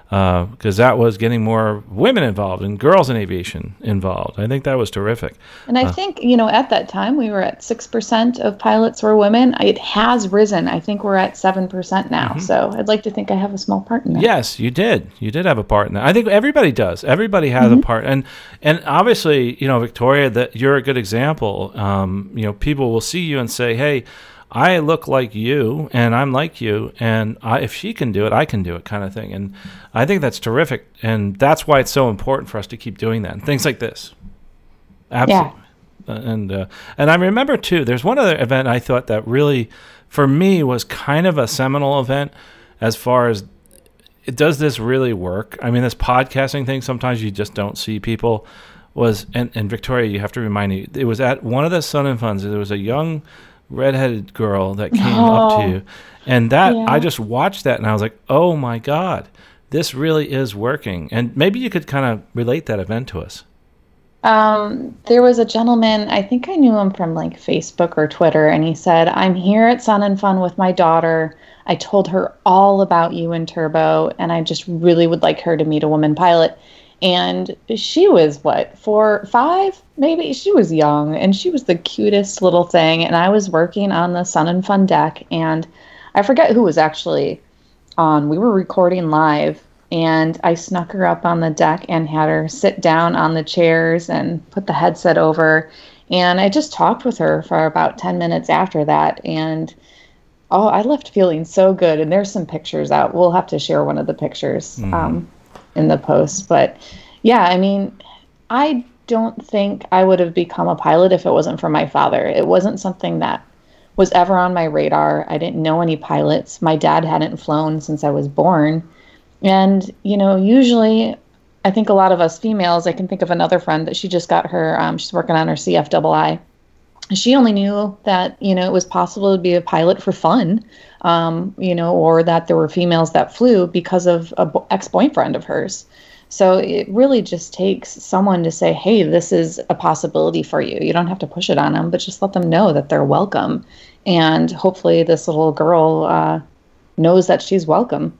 because uh, that was getting more women involved and girls in aviation involved. I think that was terrific. And I uh, think, you know, at that time we were at 6% of pilots were women. It has risen. I think we're at 7% now. Mm-hmm. So I'd like to think I have a small part in that. Yes, you did. You did have a part in that. I think everybody does. Everybody has mm-hmm. a part. And and obviously, you know, Victoria, that you're a good example. Um, you know, people will see you and say, hey, I look like you and I'm like you, and I, if she can do it, I can do it, kind of thing. And I think that's terrific, and that's why it's so important for us to keep doing that and things like this. Absolutely. Yeah. Uh, and uh, and I remember too. There's one other event I thought that really, for me, was kind of a seminal event, as far as it does this really work. I mean, this podcasting thing. Sometimes you just don't see people. Was and, and Victoria, you have to remind me. It was at one of the Sun and Funs. There was a young redheaded girl that came oh, up to you. And that yeah. I just watched that and I was like, "Oh my god, this really is working." And maybe you could kind of relate that event to us. Um, there was a gentleman, I think I knew him from like Facebook or Twitter, and he said, I'm here at Sun and Fun with my daughter. I told her all about you and Turbo, and I just really would like her to meet a woman pilot and she was what four five maybe she was young and she was the cutest little thing and i was working on the sun and fun deck and i forget who was actually on we were recording live and I snuck her up on the deck and had her sit down on the chairs and put the headset over. And I just talked with her for about 10 minutes after that. And oh, I left feeling so good. And there's some pictures out. We'll have to share one of the pictures mm. um, in the post. But yeah, I mean, I don't think I would have become a pilot if it wasn't for my father. It wasn't something that was ever on my radar. I didn't know any pilots. My dad hadn't flown since I was born. And, you know, usually I think a lot of us females, I can think of another friend that she just got her, um, she's working on her CFII. She only knew that, you know, it was possible to be a pilot for fun, um, you know, or that there were females that flew because of a ex boyfriend of hers. So it really just takes someone to say, hey, this is a possibility for you. You don't have to push it on them, but just let them know that they're welcome. And hopefully, this little girl uh, knows that she's welcome.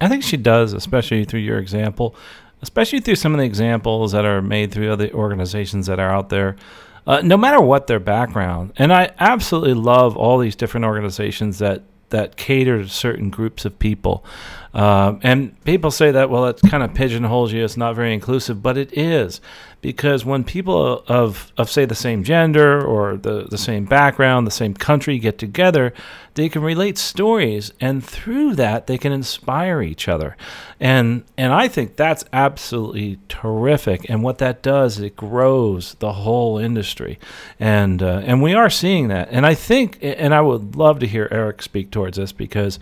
I think she does, especially through your example, especially through some of the examples that are made through other organizations that are out there. Uh, no matter what their background, and I absolutely love all these different organizations that that cater to certain groups of people. Um, and people say that, well, it kind of pigeonholes you. It's not very inclusive, but it is because when people of, of say, the same gender or the, the same background, the same country get together, they can relate stories, and through that, they can inspire each other. And, and I think that's absolutely terrific. And what that does, it grows the whole industry. And, uh, and we are seeing that. And I think, and I would love to hear Eric speak towards this because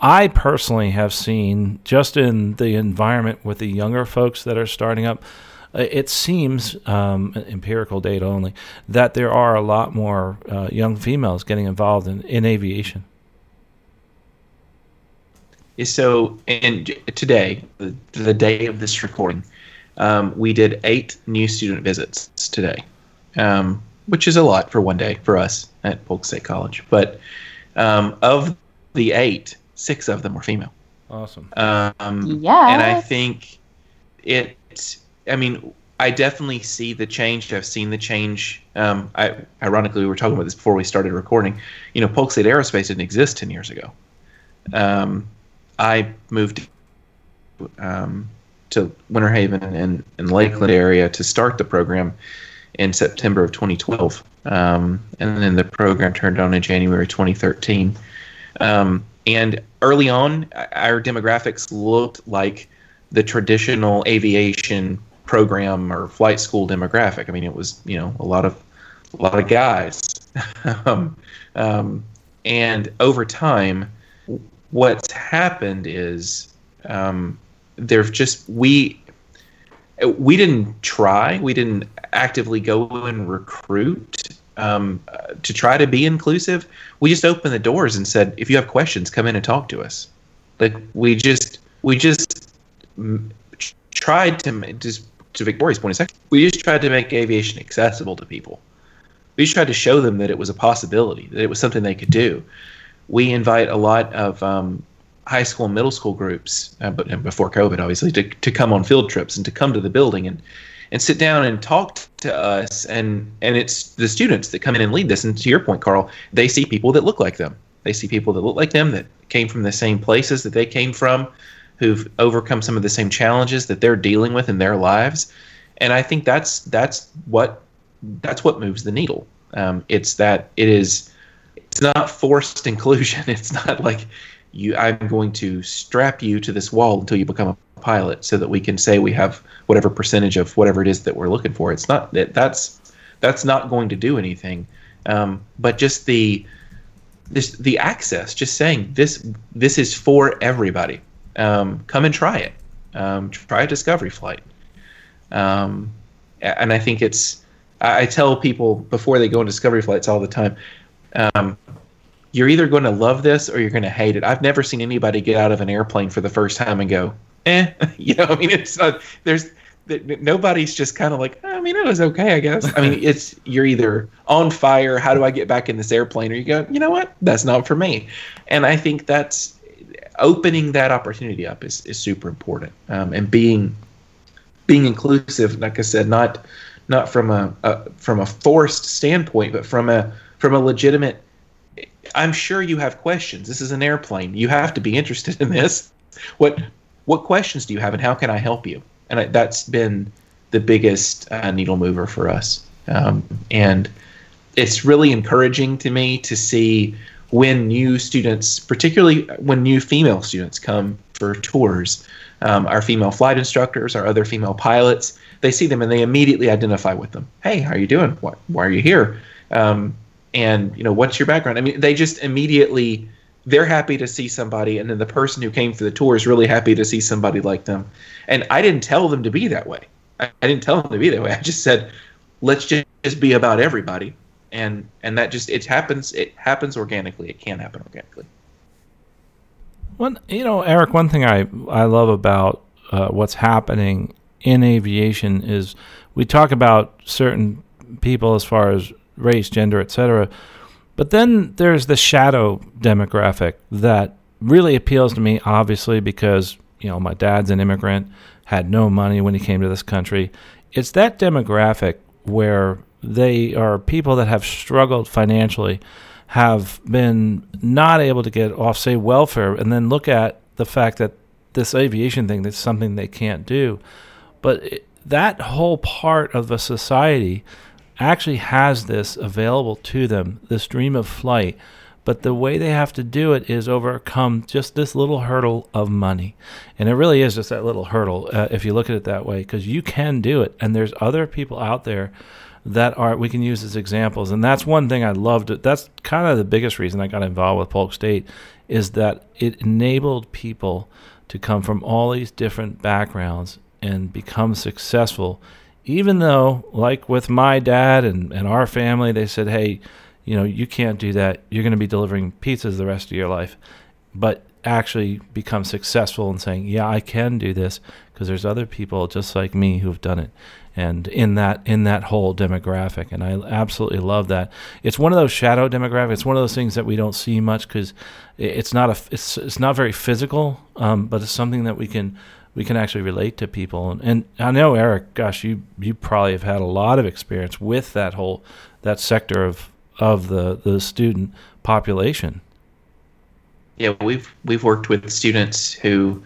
I personally have seen just in the environment with the younger folks that are starting up, uh, it seems um, empirical data only that there are a lot more uh, young females getting involved in, in aviation. So, and today, the, day of this recording, um, we did eight new student visits today, um, which is a lot for one day for us at Polk State College. But um, of the eight, six of them were female. Awesome. Um, yeah. And I think it. I mean, I definitely see the change. I've seen the change. Um, I, ironically, we were talking about this before we started recording. You know, Polk State Aerospace didn't exist ten years ago. Um, I moved um, to Winter Haven and, and Lakeland area to start the program in September of 2012, um, and then the program turned on in January 2013. Um, and early on, our demographics looked like the traditional aviation program or flight school demographic. I mean, it was you know a lot of a lot of guys, um, um, and over time, what's happened is um, there's just we we didn't try, we didn't actively go and recruit um, to try to be inclusive, we just opened the doors and said, if you have questions, come in and talk to us. Like we just we just tried to just to Victoria's point. We just tried to make aviation accessible to people. We just tried to show them that it was a possibility, that it was something they could do. We invite a lot of um, high school and middle school groups, uh, but before COVID, obviously, to, to come on field trips and to come to the building and and sit down and talk to us and and it's the students that come in and lead this. And to your point carl they see people that look like them. They see people that look like them that came from the same places that they came from who've overcome some of the same challenges that they're dealing with in their lives. And i think that's that's what that's what moves the needle. Um, it's that it is it's not forced inclusion. It's not like you i'm going to strap you to this wall until you become a pilot so that we can say we have whatever percentage of whatever it is that we're looking for. It's not that that's that's not going to do anything. Um, but just the this the access, just saying this this is for everybody. Um, come and try it. Um, try a discovery flight. Um, and I think it's I, I tell people before they go on discovery flights all the time. You're either going to love this or you're going to hate it. I've never seen anybody get out of an airplane for the first time and go, eh, you know, I mean, it's not, there's, nobody's just kind of like, I mean, it was okay, I guess. I mean, it's, you're either on fire, how do I get back in this airplane? Or you go, you know what, that's not for me. And I think that's, opening that opportunity up is, is super important. Um, and being, being inclusive, like I said, not, not from a, a from a forced standpoint, but from a, from a legitimate I'm sure you have questions. This is an airplane. You have to be interested in this what what questions do you have, and how can I help you? And I, that's been the biggest uh, needle mover for us. Um, and it's really encouraging to me to see when new students, particularly when new female students come for tours, um, our female flight instructors, our other female pilots, they see them and they immediately identify with them. Hey, how are you doing? Why, why are you here? Um, and you know, what's your background? I mean, they just immediately they're happy to see somebody, and then the person who came for the tour is really happy to see somebody like them. And I didn't tell them to be that way. I, I didn't tell them to be that way. I just said, let's just, just be about everybody, and and that just it happens. It happens organically. It can happen organically. One, you know, Eric. One thing I I love about uh, what's happening in aviation is we talk about certain people as far as race, gender, etc. But then there's the shadow demographic that really appeals to me, obviously, because you know my dad's an immigrant, had no money when he came to this country. It's that demographic where they are people that have struggled financially, have been not able to get off, say, welfare, and then look at the fact that this aviation thing that's something they can't do. But it, that whole part of the society actually has this available to them, this dream of flight. But the way they have to do it is overcome just this little hurdle of money. And it really is just that little hurdle, uh, if you look at it that way, because you can do it. And there's other people out there that are we can use as examples and that's one thing i loved that's kind of the biggest reason i got involved with polk state is that it enabled people to come from all these different backgrounds and become successful even though like with my dad and, and our family they said hey you know you can't do that. You're going to be delivering pizzas the rest of your life. But actually become successful in saying yeah i can do this because there's other people just like me who've done it. And in that in that whole demographic. And i absolutely love that. It's one of those shadow demographics it's one of those things that we don't see much because it's not a it's, it's not very physical um, but it's something that we can we can actually relate to people. And, and, I know Eric, gosh, you you probably have had a lot of experience with that whole that sector of of the the student population. Yeah, we've we've worked with students who,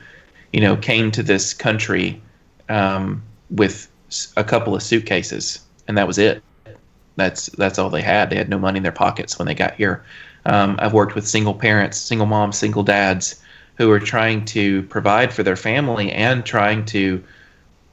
you know, came to this country um, with a couple of suitcases, and that was it. That's that's all they had. They had no money in their pockets when they got here. Um, I've worked with single parents, single moms, single dads who are trying to provide for their family and trying to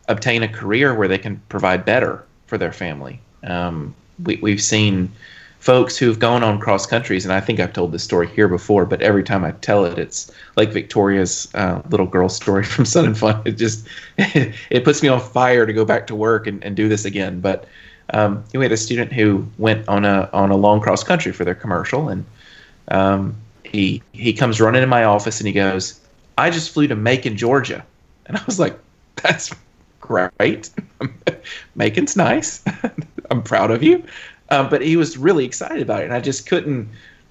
obtain a career where they can provide better for their family. Um, we, we've seen folks who've gone on cross countries, and I think I've told this story here before, but every time I tell it, it's like Victoria's uh, little girl story from Sun and Fun. It just it puts me on fire to go back to work and, and do this again. But um, we had a student who went on a on a long cross country for their commercial, and um, he he comes running in my office and he goes, "I just flew to Macon, Georgia," and I was like, "That's great. Macon's nice. I'm proud of you." Um, but he was really excited about it, and I just couldn't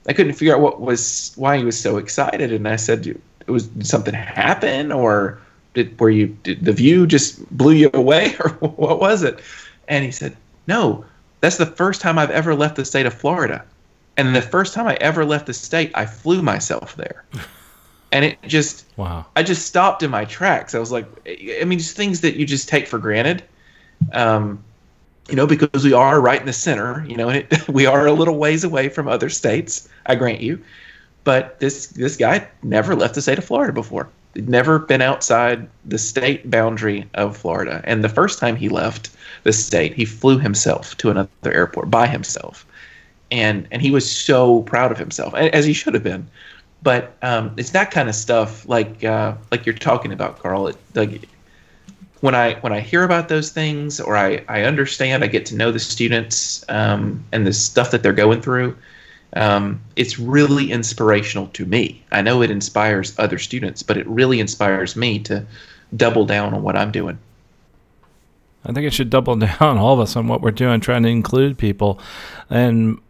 I couldn't figure out what was why he was so excited. And I said, "It was did something happen, or did were you did the view just blew you away, or what was it?" And he said, "No." That's the first time I've ever left the state of Florida. And the first time I ever left the state, I flew myself there. And it just, wow. I just stopped in my tracks. I was like, I mean, just things that you just take for granted. Um, you know, because we are right in the center, you know, and it, we are a little ways away from other states, I grant you. But this this guy never left the state of Florida before. He'd never been outside the state boundary of Florida. And the first time he left the state, he flew himself to another airport by himself and and he was so proud of himself, as he should have been. But um, it's that kind of stuff, like uh, like you're talking about, Carl. It, like when I when I hear about those things, or I I understand, I get to know the students um, and the stuff that they're going through. Um, it's really inspirational to me. I know it inspires other students, but it really inspires me to double down on what I'm doing. I think it should double down all of us on what we're doing, trying to include people. And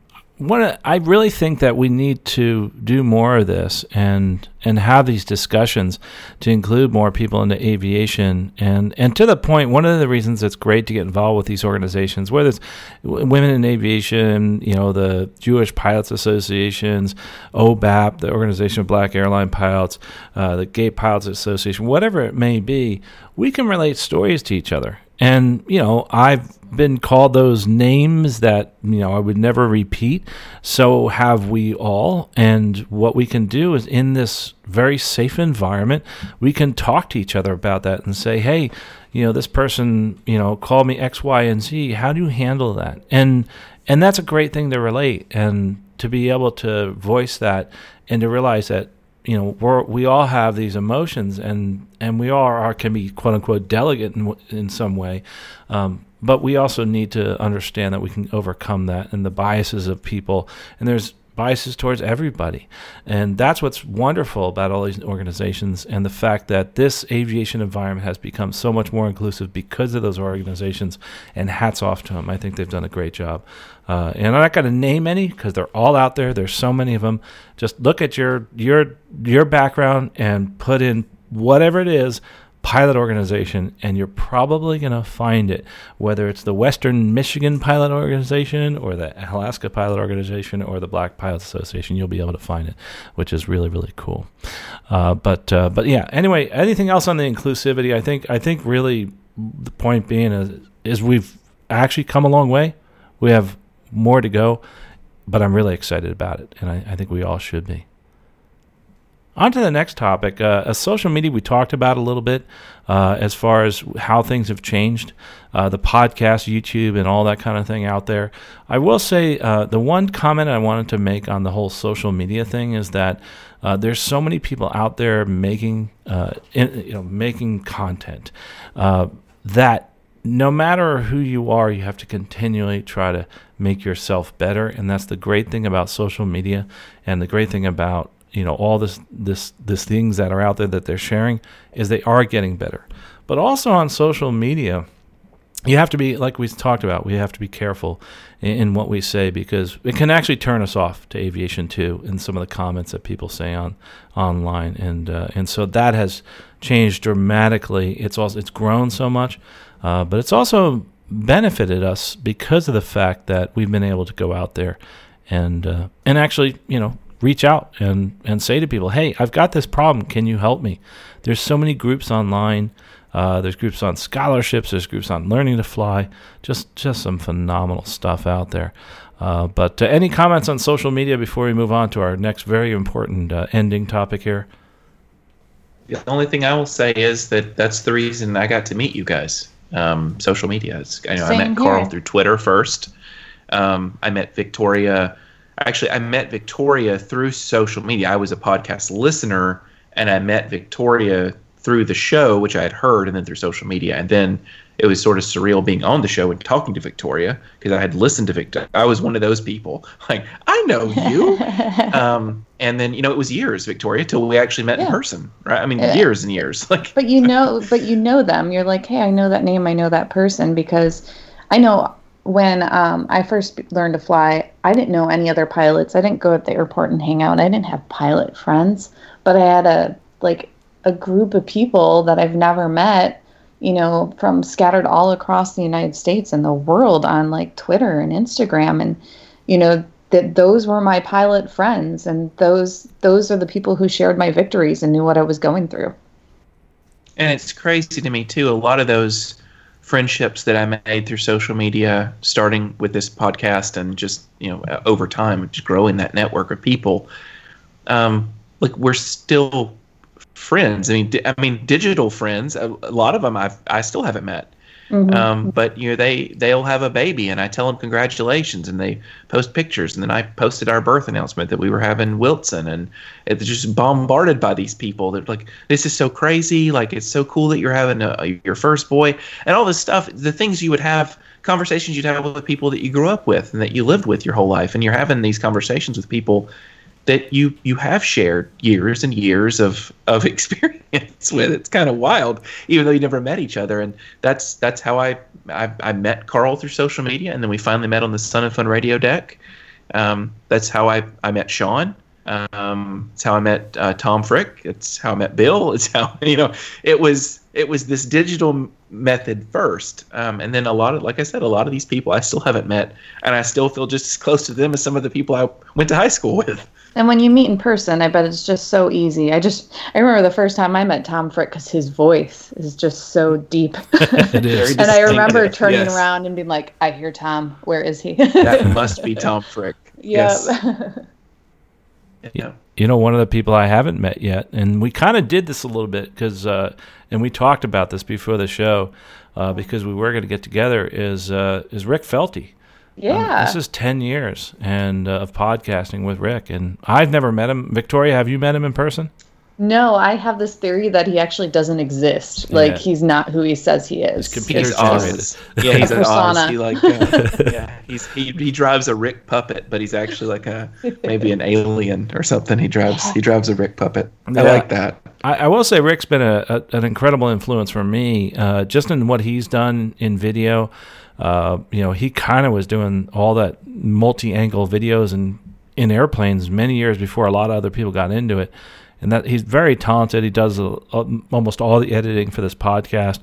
one, I really think that we need to do more of this and and have these discussions to include more people into aviation and and to the point. One of the reasons it's great to get involved with these organizations, whether it's Women in Aviation, you know, the Jewish Pilots Associations, OBAP, the Organization of Black Airline Pilots, uh, the Gay Pilots Association, whatever it may be, we can relate stories to each other and, you know, I've been called those names that, you know, I would never repeat. So have we all. And what we can do is in this very safe environment, we can talk to each other about that and say, hey, you know, this person, you know, called me X, Y, and Z. How do you handle that? And and that's a great thing to relate and to be able to voice that and to realize that you know we're, we all have these emotions and and we all are can be quote unquote delicate in, in some way. Um, but we also need to understand that we can overcome that and the biases of people. And there's biases towards everybody and that's what's wonderful about all these organizations and the fact that this aviation environment has become so much more inclusive because of those organizations and hats off to them i think they've done a great job uh, and I'm not going to name any because they're all out there. There's so many of them. Just look at your your your background and put in whatever it is, pilot organization, and you're probably going to find it. Whether it's the Western Michigan Pilot Organization or the Alaska Pilot Organization or the Black Pilots Association, you'll be able to find it, which is really really cool. Uh, but uh, but yeah. Anyway, anything else on the inclusivity? I think I think really the point being is is we've actually come a long way. We have more to go, but I'm really excited about it, and I, I think we all should be. On to the next topic. Uh, social media, we talked about a little bit uh, as far as how things have changed, uh, the podcast, YouTube, and all that kind of thing out there. I will say uh, the one comment I wanted to make on the whole social media thing is that uh, there's so many people out there making, uh, in, you know, making content that no matter who you are, you have to continually try to make yourself better, and that's the great thing about social media, and the great thing about you know all this this this things that are out there that they're sharing is they are getting better. But also on social media, you have to be like we talked about. We have to be careful in, in what we say because it can actually turn us off to aviation too. In some of the comments that people say on online, and uh, and so that has changed dramatically. It's also it's grown so much uh, but it's also benefited us because of the fact that we've been able to go out there and uh, and actually, you know, reach out and and say to people, "Hey, I've got this problem. Can you help me?" There's so many groups online. Uh, there's groups on scholarships. There's groups on learning to fly. Just just some phenomenal stuff out there. Uh, but uh, any comments on social media before we move on to our next very important uh, ending topic here? The only thing I will say is that that's the reason I got to meet you guys um, social media. It's, I know I met Carl through Twitter first. Um, I met Victoria. Actually, I met Victoria through social media. I was a podcast listener, and I met Victoria through the show, which I had heard, and then through social media. And then it was sort of surreal being on the show and talking to Victoria because I had listened to Victoria. I was one of those people, like I know you. um, and then you know it was years, Victoria, till we actually met yeah. in person, right? I mean, yeah. years and years. Like, but you know, but you know them. You're like, hey, I know that name. I know that person because I know when um, I first learned to fly, I didn't know any other pilots. I didn't go at the airport and hang out. I didn't have pilot friends, but I had a like a group of people that I've never met you know, from scattered all across the United States and the world on like Twitter and Instagram and you know that those were my pilot friends and those those are the people who shared my victories and knew what I was going through. And it's crazy to me too a lot of those friendships that I made through social media starting with this podcast and just, you know, over time just growing that network of people um like we're still friends. I mean, di- I mean, digital friends. A, a, lot of them I've, I still haven't met. Mm-hmm. Um, but you know, they they'll have a baby, and I tell them congratulations, and they post pictures, and then I posted our birth announcement that we were having Wilson, and it's just bombarded by these people. They're like, "This is so crazy! Like, it's so cool that you're having a, a, your first boy, and all this stuff. The things you would have." conversations you'd have with people that you grew up with and that you lived with your whole life and you're having these conversations with people that you you have shared years and years of of experience with. It's kind of wild, even though you never met each other. And that's that's how I, I I, met Carl through social media, and then we finally met on the Sun and Fun radio deck. Um, that's how I, I met Sean. Um, it's how I met uh, Tom Frick. It's how I met Bill. It's how you know it was. It was this digital method first, um, and then a lot of, like I said, a lot of these people I still haven't met, and I still feel just as close to them as some of the people I went to high school with. And when you meet in person, I bet it's just so easy. I just I remember the first time I met Tom Frick because his voice is just so deep. it is. and I remember turning yes. around and being like, "I hear Tom. Where is he?" that must be Tom Frick. Yep. Yes. yeah. You know, one of the people I haven't met yet, and we kind of did this a little bit because, uh, and we talked about this before the show, uh, because we were going to get together. Is uh, is Rick Felty? Yeah. Um, this is 10 years and uh, of podcasting with Rick. And I've never met him. Victoria, have you met him in person? No, I have this theory that he actually doesn't exist. Like yeah. he's not who he says he is. He's computer generated. Yeah, he's an Oz. He like uh, yeah, he's he, he drives a Rick puppet, but he's actually like a maybe an alien or something. He drives he drives a Rick puppet. I like that. I, I, will say Rick's been a, a, an incredible influence for me, uh, just in what he's done in video. Uh, you know, he kind of was doing all that multi-angle videos and in airplanes many years before a lot of other people got into it. And that he's very talented. He does a, a, almost all the editing for this podcast.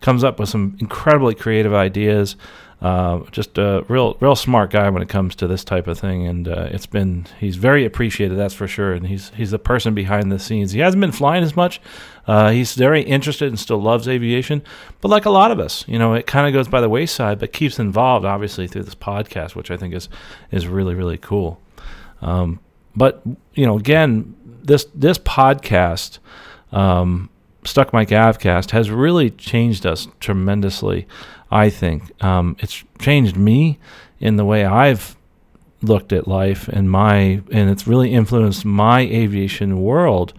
Comes up with some incredibly creative ideas. Uh, just a real, real smart guy when it comes to this type of thing, and uh, it's been he's very appreciated, that's for sure. And he's he's the person behind the scenes. He hasn't been flying as much. Uh, he's very interested and still loves aviation, but like a lot of us, you know, it kind of goes by the wayside, but keeps involved obviously through this podcast, which I think is is really really cool. Um, but you know, again, this this podcast. Um, Stuck Mic Avcast has really changed us tremendously. I think um, it's changed me in the way I've looked at life and my and it's really influenced my aviation world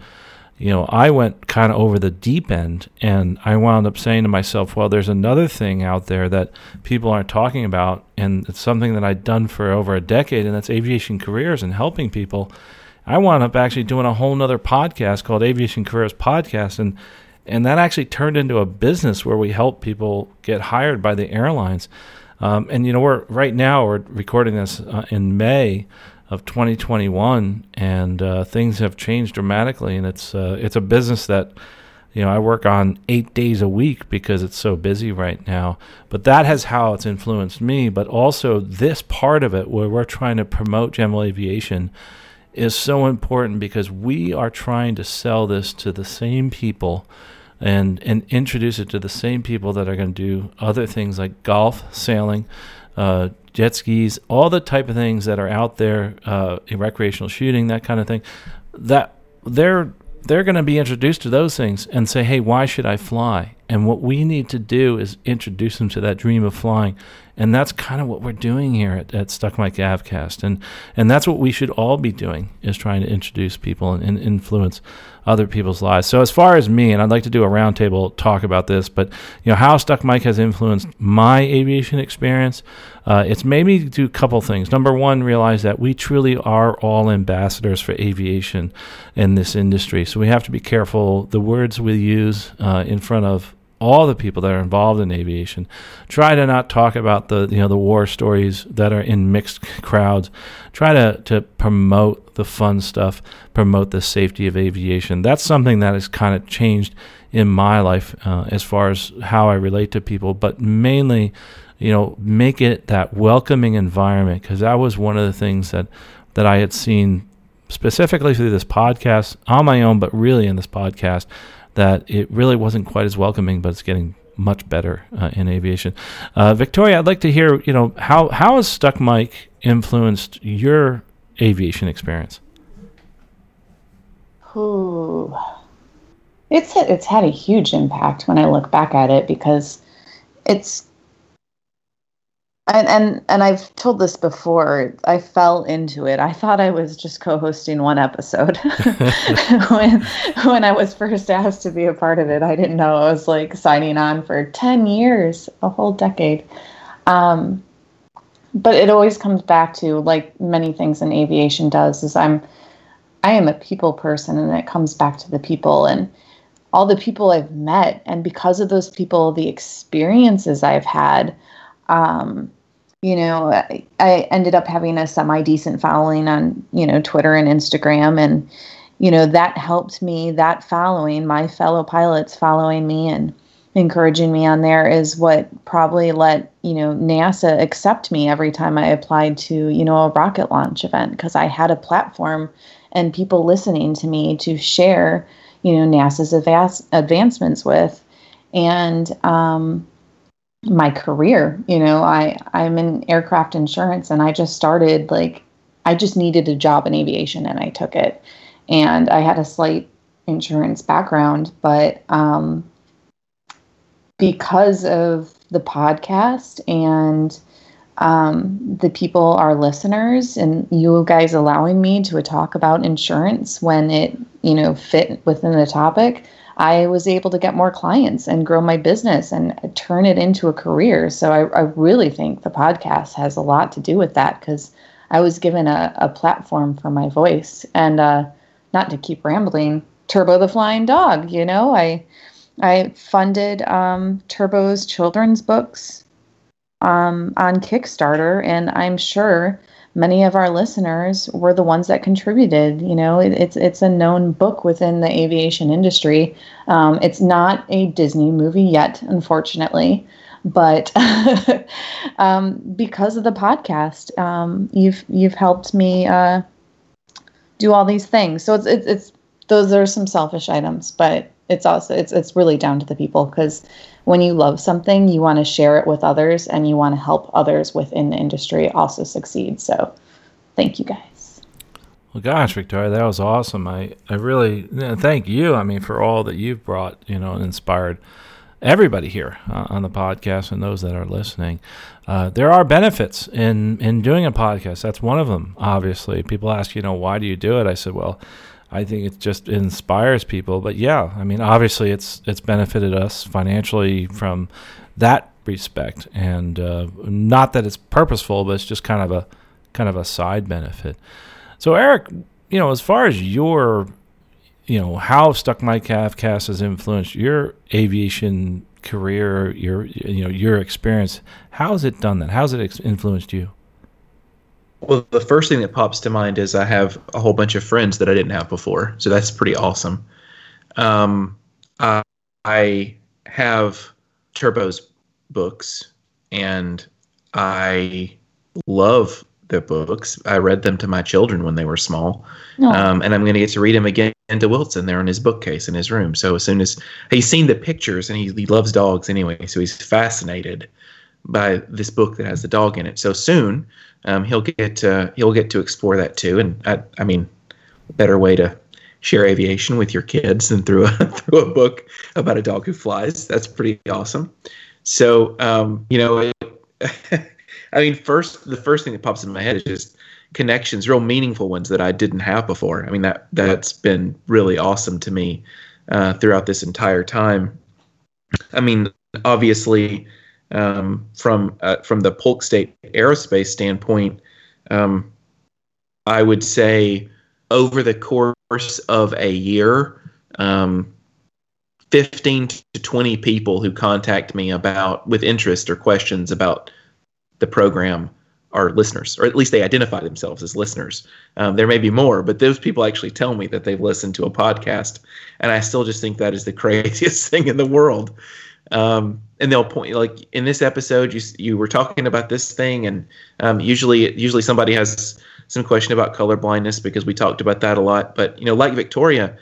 you know i went kind of over the deep end and i wound up saying to myself well there's another thing out there that people aren't talking about and it's something that i'd done for over a decade and that's aviation careers and helping people i wound up actually doing a whole nother podcast called aviation careers podcast and and that actually turned into a business where we help people get hired by the airlines. Um, and you know, we're right now we're recording this uh, in May of 2021, and uh, things have changed dramatically. And it's uh, it's a business that you know I work on eight days a week because it's so busy right now. But that has how it's influenced me. But also this part of it where we're trying to promote general aviation is so important because we are trying to sell this to the same people and and introduce it to the same people that are going to do other things like golf, sailing, uh, jet skis, all the type of things that are out there, uh, recreational shooting, that kind of thing. That they're they're going to be introduced to those things and say, "Hey, why should I fly?" And what we need to do is introduce them to that dream of flying and that's kind of what we're doing here at, at Stuck Mic Avcast. And, and that's what we should all be doing is trying to introduce people and, and, influence other people's lives. So as far as me, and I'd like to do a roundtable talk about this, but you know how Stuck Mike has influenced my aviation experience. Uh, it's made me do a couple things. Number one, realize that we truly are all ambassadors for aviation in this industry. So we have to be careful the words we use uh, in front of all the people that are involved in aviation. Try to not talk about the you know the war stories that are in mixed crowds. Try to to promote the fun stuff, promote the safety of aviation. That's something that has kind of changed in my life uh, as far as how I relate to people, but mainly, you know, make it that welcoming environment because that was one of the things that that I had seen specifically through this podcast on my own, but really in this podcast that it really wasn't quite as welcoming, but it's getting much better uh, in aviation. Uh, Victoria, I'd like to hear, you know, how how has Stuck Mic influenced your aviation experience? Ooh. It's it's had a huge impact when I look back at it because it's and and and I've told this before. I fell into it. I thought I was just co-hosting one episode when when I was first asked to be a part of it. I didn't know I was like signing on for ten years, a whole decade. Um, but it always comes back to like many things in aviation does. Is I'm I am a people person, and it comes back to the people and all the people I've met, and because of those people, the experiences I've had um, you know, I, I ended up having a semi decent following on, you know, Twitter and Instagram. And, you know, that helped me, that following, my fellow pilots following me and encouraging me on there is what probably let, you know, NASA accept me every time I applied to, you know, a rocket launch event because I had a platform and people listening to me to share, you know, NASA's advance- advancements with. And, um, my career. You know, I I'm in aircraft insurance and I just started like I just needed a job in aviation and I took it. And I had a slight insurance background, but um, because of the podcast and um, the people, our listeners, and you guys allowing me to talk about insurance when it, you know, fit within the topic, I was able to get more clients and grow my business and turn it into a career. So I, I really think the podcast has a lot to do with that because I was given a, a platform for my voice. And uh, not to keep rambling, Turbo the Flying Dog, you know, I I funded um, Turbo's children's books um, on Kickstarter, and I'm sure many of our listeners were the ones that contributed. You know, it, it's it's a known book within the aviation industry. Um, it's not a Disney movie yet, unfortunately, but um, because of the podcast, um, you've you've helped me uh, do all these things. So it's, it's it's those are some selfish items, but it's also it's it's really down to the people because when you love something, you want to share it with others and you want to help others within the industry also succeed. So, thank you guys. Well, gosh, Victoria, that was awesome. I, I really thank you. I mean, for all that you've brought, you know, and inspired everybody here uh, on the podcast and those that are listening. Uh, there are benefits in in doing a podcast. That's one of them. Obviously, people ask, you know, why do you do it? I said, well I think it just inspires people. But yeah, I mean, obviously, it's it's benefited us financially from that respect, and uh, not that it's purposeful, but it's just kind of a kind of a side benefit. So, Eric, you know, as far as your, you know, how Stuck Mic Avcast has influenced your aviation career, your you know your experience, how has it done that? How has it influenced you? Well, the first thing that pops to mind is I have a whole bunch of friends that I didn't have before, so that's pretty awesome. Um, I, I have Turbo's books, and I love the books. I read them to my children when they were small, um, and I'm going to get to read them again to Wilson. They're in his bookcase in his room. So as soon as he's seen the pictures, and he, he loves dogs anyway, so he's fascinated by this book that has the dog in it. So soon um, he'll get he'll get to explore that too. And I, I mean, better way to share aviation with your kids than through a through a book about a dog who flies. That's pretty awesome. So um, you know, it, I mean, first the first thing that pops in my head is just connections, real meaningful ones that I didn't have before. I mean that that's been really awesome to me uh, throughout this entire time. I mean, obviously, um, from uh, from the Polk State Aerospace standpoint, um, I would say over the course of a year, um, 15 to 20 people who contact me about with interest or questions about the program are listeners, or at least they identify themselves as listeners. Um, there may be more, but those people actually tell me that they've listened to a podcast, and I still just think that is the craziest thing in the world. Um, and they'll point like in this episode you you were talking about this thing and um, usually usually somebody has some question about color blindness because we talked about that a lot. But you know like victoria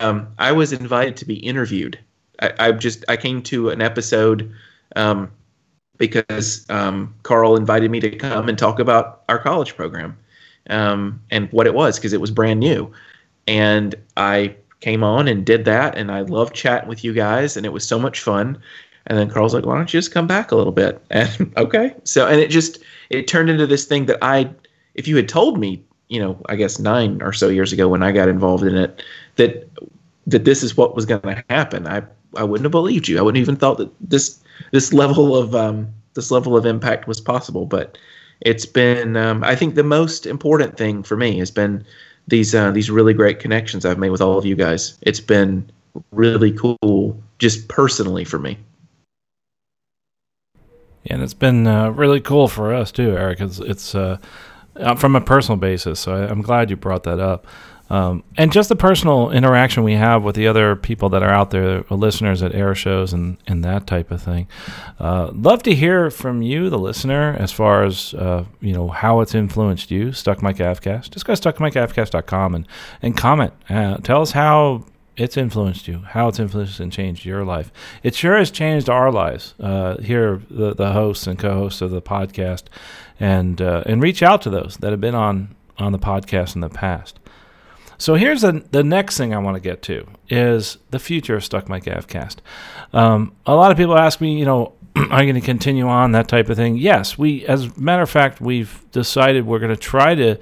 um, i was invited to be interviewed. I, I, just i came to an episode um, because um, carl invited me to come and talk about our college program um, and what it was because it was brand new. And i came on and did that and i loved chatting with you guys and it was so much fun and then Carl's like, why don't you just come back a little bit? And okay. So, and it just, it turned into this thing that I, if you had told me, you know, I guess nine or so years ago when I got involved in it, that, that this is what was going to happen, I, I wouldn't have believed you. I wouldn't even thought that this, this level of, um, this level of impact was possible. But it's been, um, I think the most important thing for me has been these, uh, these really great connections I've made with all of you guys. It's been really cool just personally for me. Yeah, And it's been uh, really cool for us too, Eric. It's, it's uh, uh, from a personal basis. So I, am glad you brought that up. Um, and just the personal interaction we have with the other people that are out there, listeners at air shows and, and that type of thing. Uh, love to hear from you, the listener, as far as uh, you know how it's influenced you. Stuck Mic Avcast. Just go to stuckmicavcast.com and and comment. Uh, tell us how it's influenced you, how it's influenced and changed your life. It sure has changed our lives. Uh, here, the the hosts and co-hosts of the podcast, and uh, and reach out to those that have been on on the podcast in the past. So here's the, the next thing I want to get to is the future of Stuck Mic Avcast. Um, a lot of people ask me, you know, are you going to continue on that type of thing? Yes, we, as a matter of fact, we've decided we're going to try to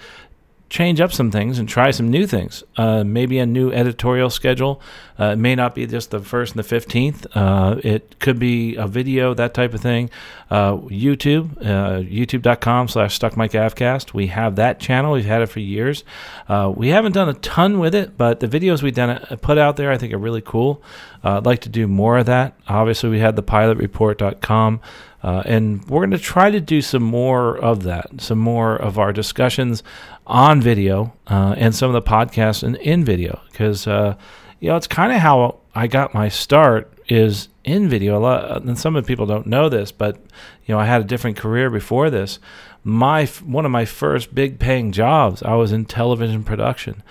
change up some things and try some new things. Uh, maybe a new editorial schedule. Uh, it may not be just the first and the 15th. Uh, it could be a video, that type of thing. Uh, YouTube, uh, youtube.com slash stuckmicavcast. We have that channel. We've had it for years. Uh, we haven't done a ton with it, but the videos we've done put out there I think are really cool. I'd like to do more of that. Obviously, we had the pilotreport.com. Uh, and we're going to try to do some more of that, some more of our discussions on video uh, and some of the podcasts in, in video, because uh, you know it's kind of how I got my start is in video. A lot, and some of the people don't know this, but you know I had a different career before this. My one of my first big paying jobs, I was in television production,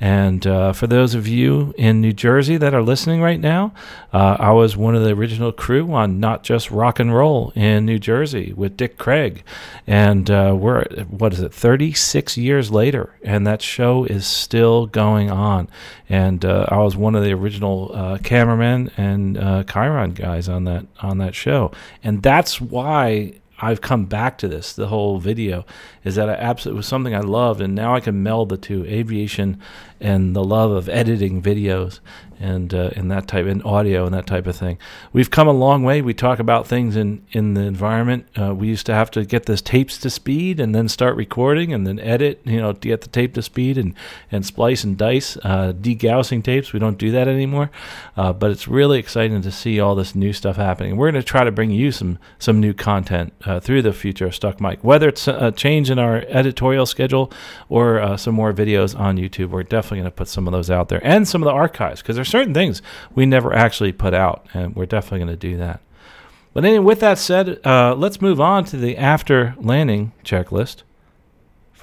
and uh, for those of you in New Jersey that are listening right now, uh, I was one of the original crew on Not Just Rock and Roll in New Jersey with Dick Craig. And uh, we're, what is it, 36 years later, and that show is still going on. And uh, I was one of the original uh, cameramen and uh, Chyron guys on that, on that show. And that's why I've come back to this. The whole video is that I absolutely was something I loved, and now I can meld the two: aviation and the love of editing videos and uh, and that type and audio and that type of thing. We've come a long way. We talk about things in in the environment. Uh, we used to have to get the tapes to speed and then start recording and then edit. You know, to get the tape to speed and and splice and dice, uh, degaussing tapes. We don't do that anymore. Uh, but it's really exciting to see all this new stuff happening. We're going to try to bring you some some new content uh, through the future of Stuck Mic, whether it's a change in our editorial schedule or uh, some more videos on YouTube. We're definitely going to put some of those out there and some of the archives because there's certain things we never actually put out, and we're definitely going to do that. But anyway, with that said, uh, let's move on to the after landing checklist.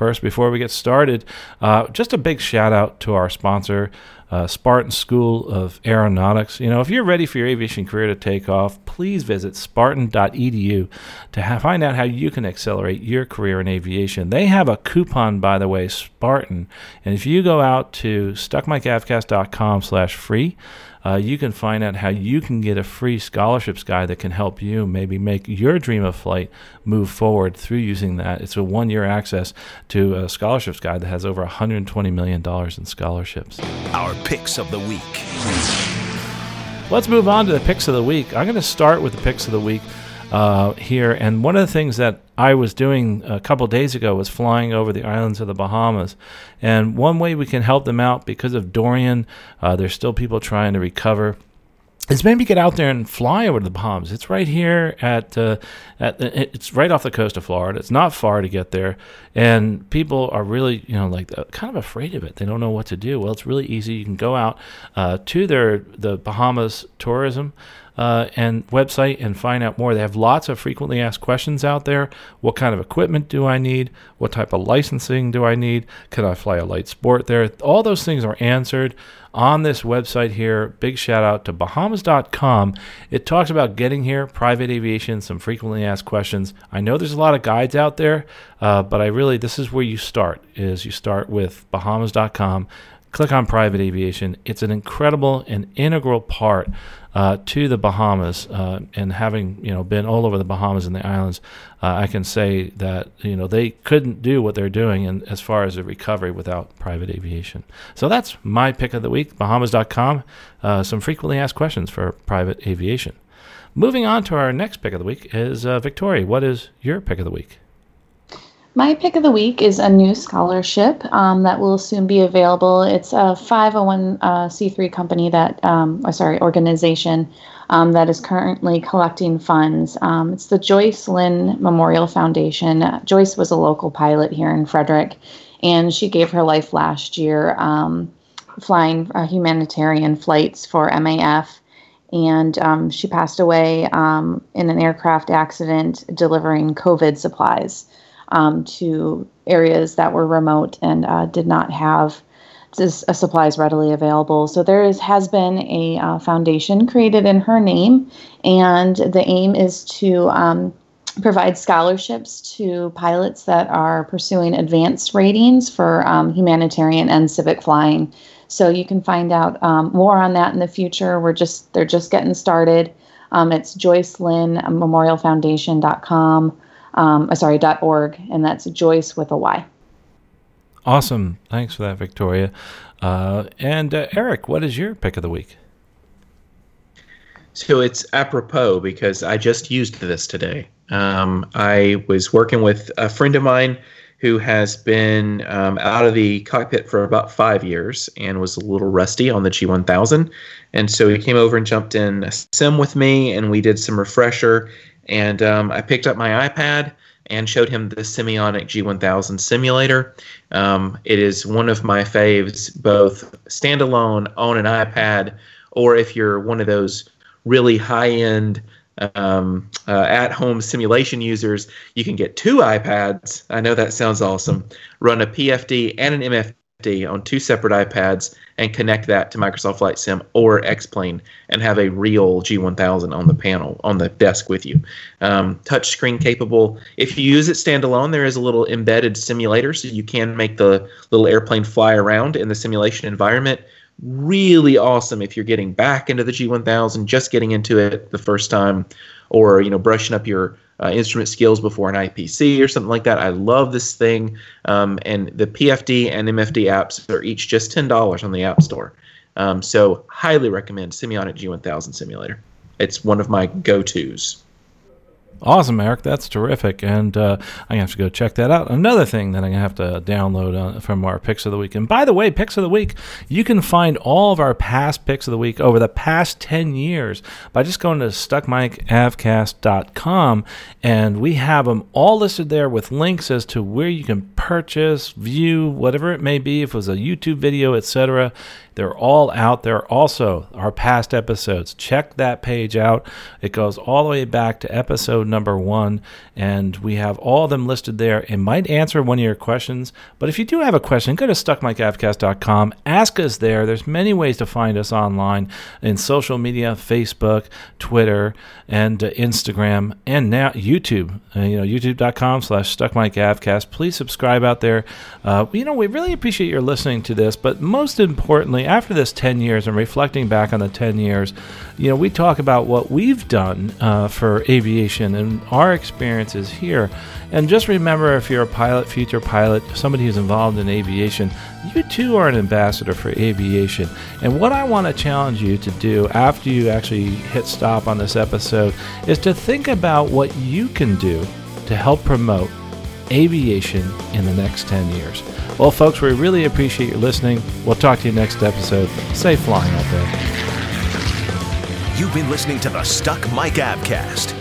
First, before we get started, uh, just a big shout out to our sponsor, uh, Spartan School of Aeronautics. You know, if you're ready for your aviation career to take off, please visit spartan.edu to find out how you can accelerate your career in aviation. They have a coupon, by the way, Spartan, and if you go out to stuckmicavcast.com slash free, uh, you can find out how you can get a free scholarships guide that can help you maybe make your dream of flight move forward through using that. It's a one year access to a scholarships guide that has over $120 million in scholarships. Our picks of the week. Let's move on to the picks of the week. I'm going to start with the picks of the week uh, here. And one of the things that I was doing a couple days ago was flying over the islands of the Bahamas. And one way we can help them out because of Dorian, uh, there's still people trying to recover is maybe get out there and fly over the Bahamas. It's right here at, uh, at it's right off the coast of Florida. It's not far to get there, and people are really you know like uh, kind of afraid of it. They don't know what to do. Well, it's really easy. You can go out uh, to their the Bahamas tourism uh, and website and find out more. They have lots of frequently asked questions out there. What kind of equipment do I need? What type of licensing do I need? Can I fly a light sport there? All those things are answered on this website here. Big shout out to Bahamas.com. It talks about getting here, private aviation, some frequently asked questions. I know there's a lot of guides out there, uh, but I really, this is where you start, is you start with Bahamas.com click on private aviation. It's an incredible and integral part uh, to the Bahamas, uh, and having you know been all over the Bahamas and the islands, uh, I can say that you know they couldn't do what they're doing in, as far as a recovery without private aviation. So that's my pick of the week. Bahamas.com. Uh, some frequently asked questions for private aviation. Moving on to our next pick of the week is uh, Victoria. What is your pick of the week? My pick of the week is a new scholarship um, that will soon be available. It's a 501c3 uh, company that, um, or sorry, organization um, that is currently collecting funds. Um, it's the Joyce Lin Memorial Foundation. Uh, Joyce was a local pilot here in Frederick, and she gave her life last year um, flying uh, humanitarian flights for MAF and um, she passed away in an aircraft accident delivering COVID supplies um, to areas that were remote and uh, did not have this, uh, supplies readily available. So there is, has been a uh, foundation created in her name, and the aim is to um, provide scholarships to pilots that are pursuing advanced ratings for um, humanitarian and civic flying. So you can find out um, more on that in the future. We're just they're just getting started. Um, it's Joyce Lin Memorial Foundation.com um, uh, sorry, Dot .org, and that's Joyce with a Y. Awesome. Thanks for that, Victoria. Uh, and uh, Eric, what is your pick of the week? So it's apropos because I just used this today. Um, I was working with a friend of mine who has been um, out of the cockpit for about five years and was a little rusty on the G1000. And so he came over and jumped in a sim with me, and we did some refresher. And um, I picked up my iPad and showed him the Simionic G1000 simulator. Um, it is one of my faves, both standalone on an iPad, or if you're one of those really high end um, uh, at home simulation users, you can get two iPads. I know that sounds awesome. Run a PFD and an MFD on two separate iPads and connect that to Microsoft Flight Sim or X-Plane and have a real G1000 on the panel on the desk with you. Um, touchscreen capable. If you use it standalone, there is a little embedded simulator, so you can make the little airplane fly around in the simulation environment. Really awesome if you're getting back into the G1000, just getting into it the first time, or you know brushing up your uh, instrument skills before an IPC or something like that. I love this thing. Um, and the PFD and MFD apps are each just $10 on the App Store. Um, so, highly recommend Simionic G1000 Simulator. It's one of my go tos. Awesome, Eric. That's terrific. And uh, I'm going to have to go check that out. Another thing that I'm going to have to download uh, from our picks of the week. And by the way, picks of the week, you can find all of our past picks of the week over the past 10 years by just going to stuckmicavcast.com. And we have them all listed there with links as to where you can purchase, view, whatever it may be, if it was a YouTube video, etc. They're all out there. Also, our past episodes. Check that page out. It goes all the way back to episode number one, and we have all of them listed there. It might answer one of your questions, but if you do have a question, go to stuckmicavcast.com. Ask us there. There's many ways to find us online in social media, Facebook, Twitter, and uh, Instagram, and now YouTube. Uh, you know, youtube.com slash stuckmicavcast. Please subscribe out there. Uh, you know, we really appreciate your listening to this, but most importantly, after this 10 years and reflecting back on the 10 years, you know, we talk about what we've done uh, for aviation and our experiences here. And just remember if you're a pilot, future pilot, somebody who's involved in aviation, you too are an ambassador for aviation. And what I want to challenge you to do after you actually hit stop on this episode is to think about what you can do to help promote aviation in the next 10 years. Well, folks, we really appreciate you listening. We'll talk to you next episode. Safe flying out there. You've been listening to the Stuck Mic Avcast.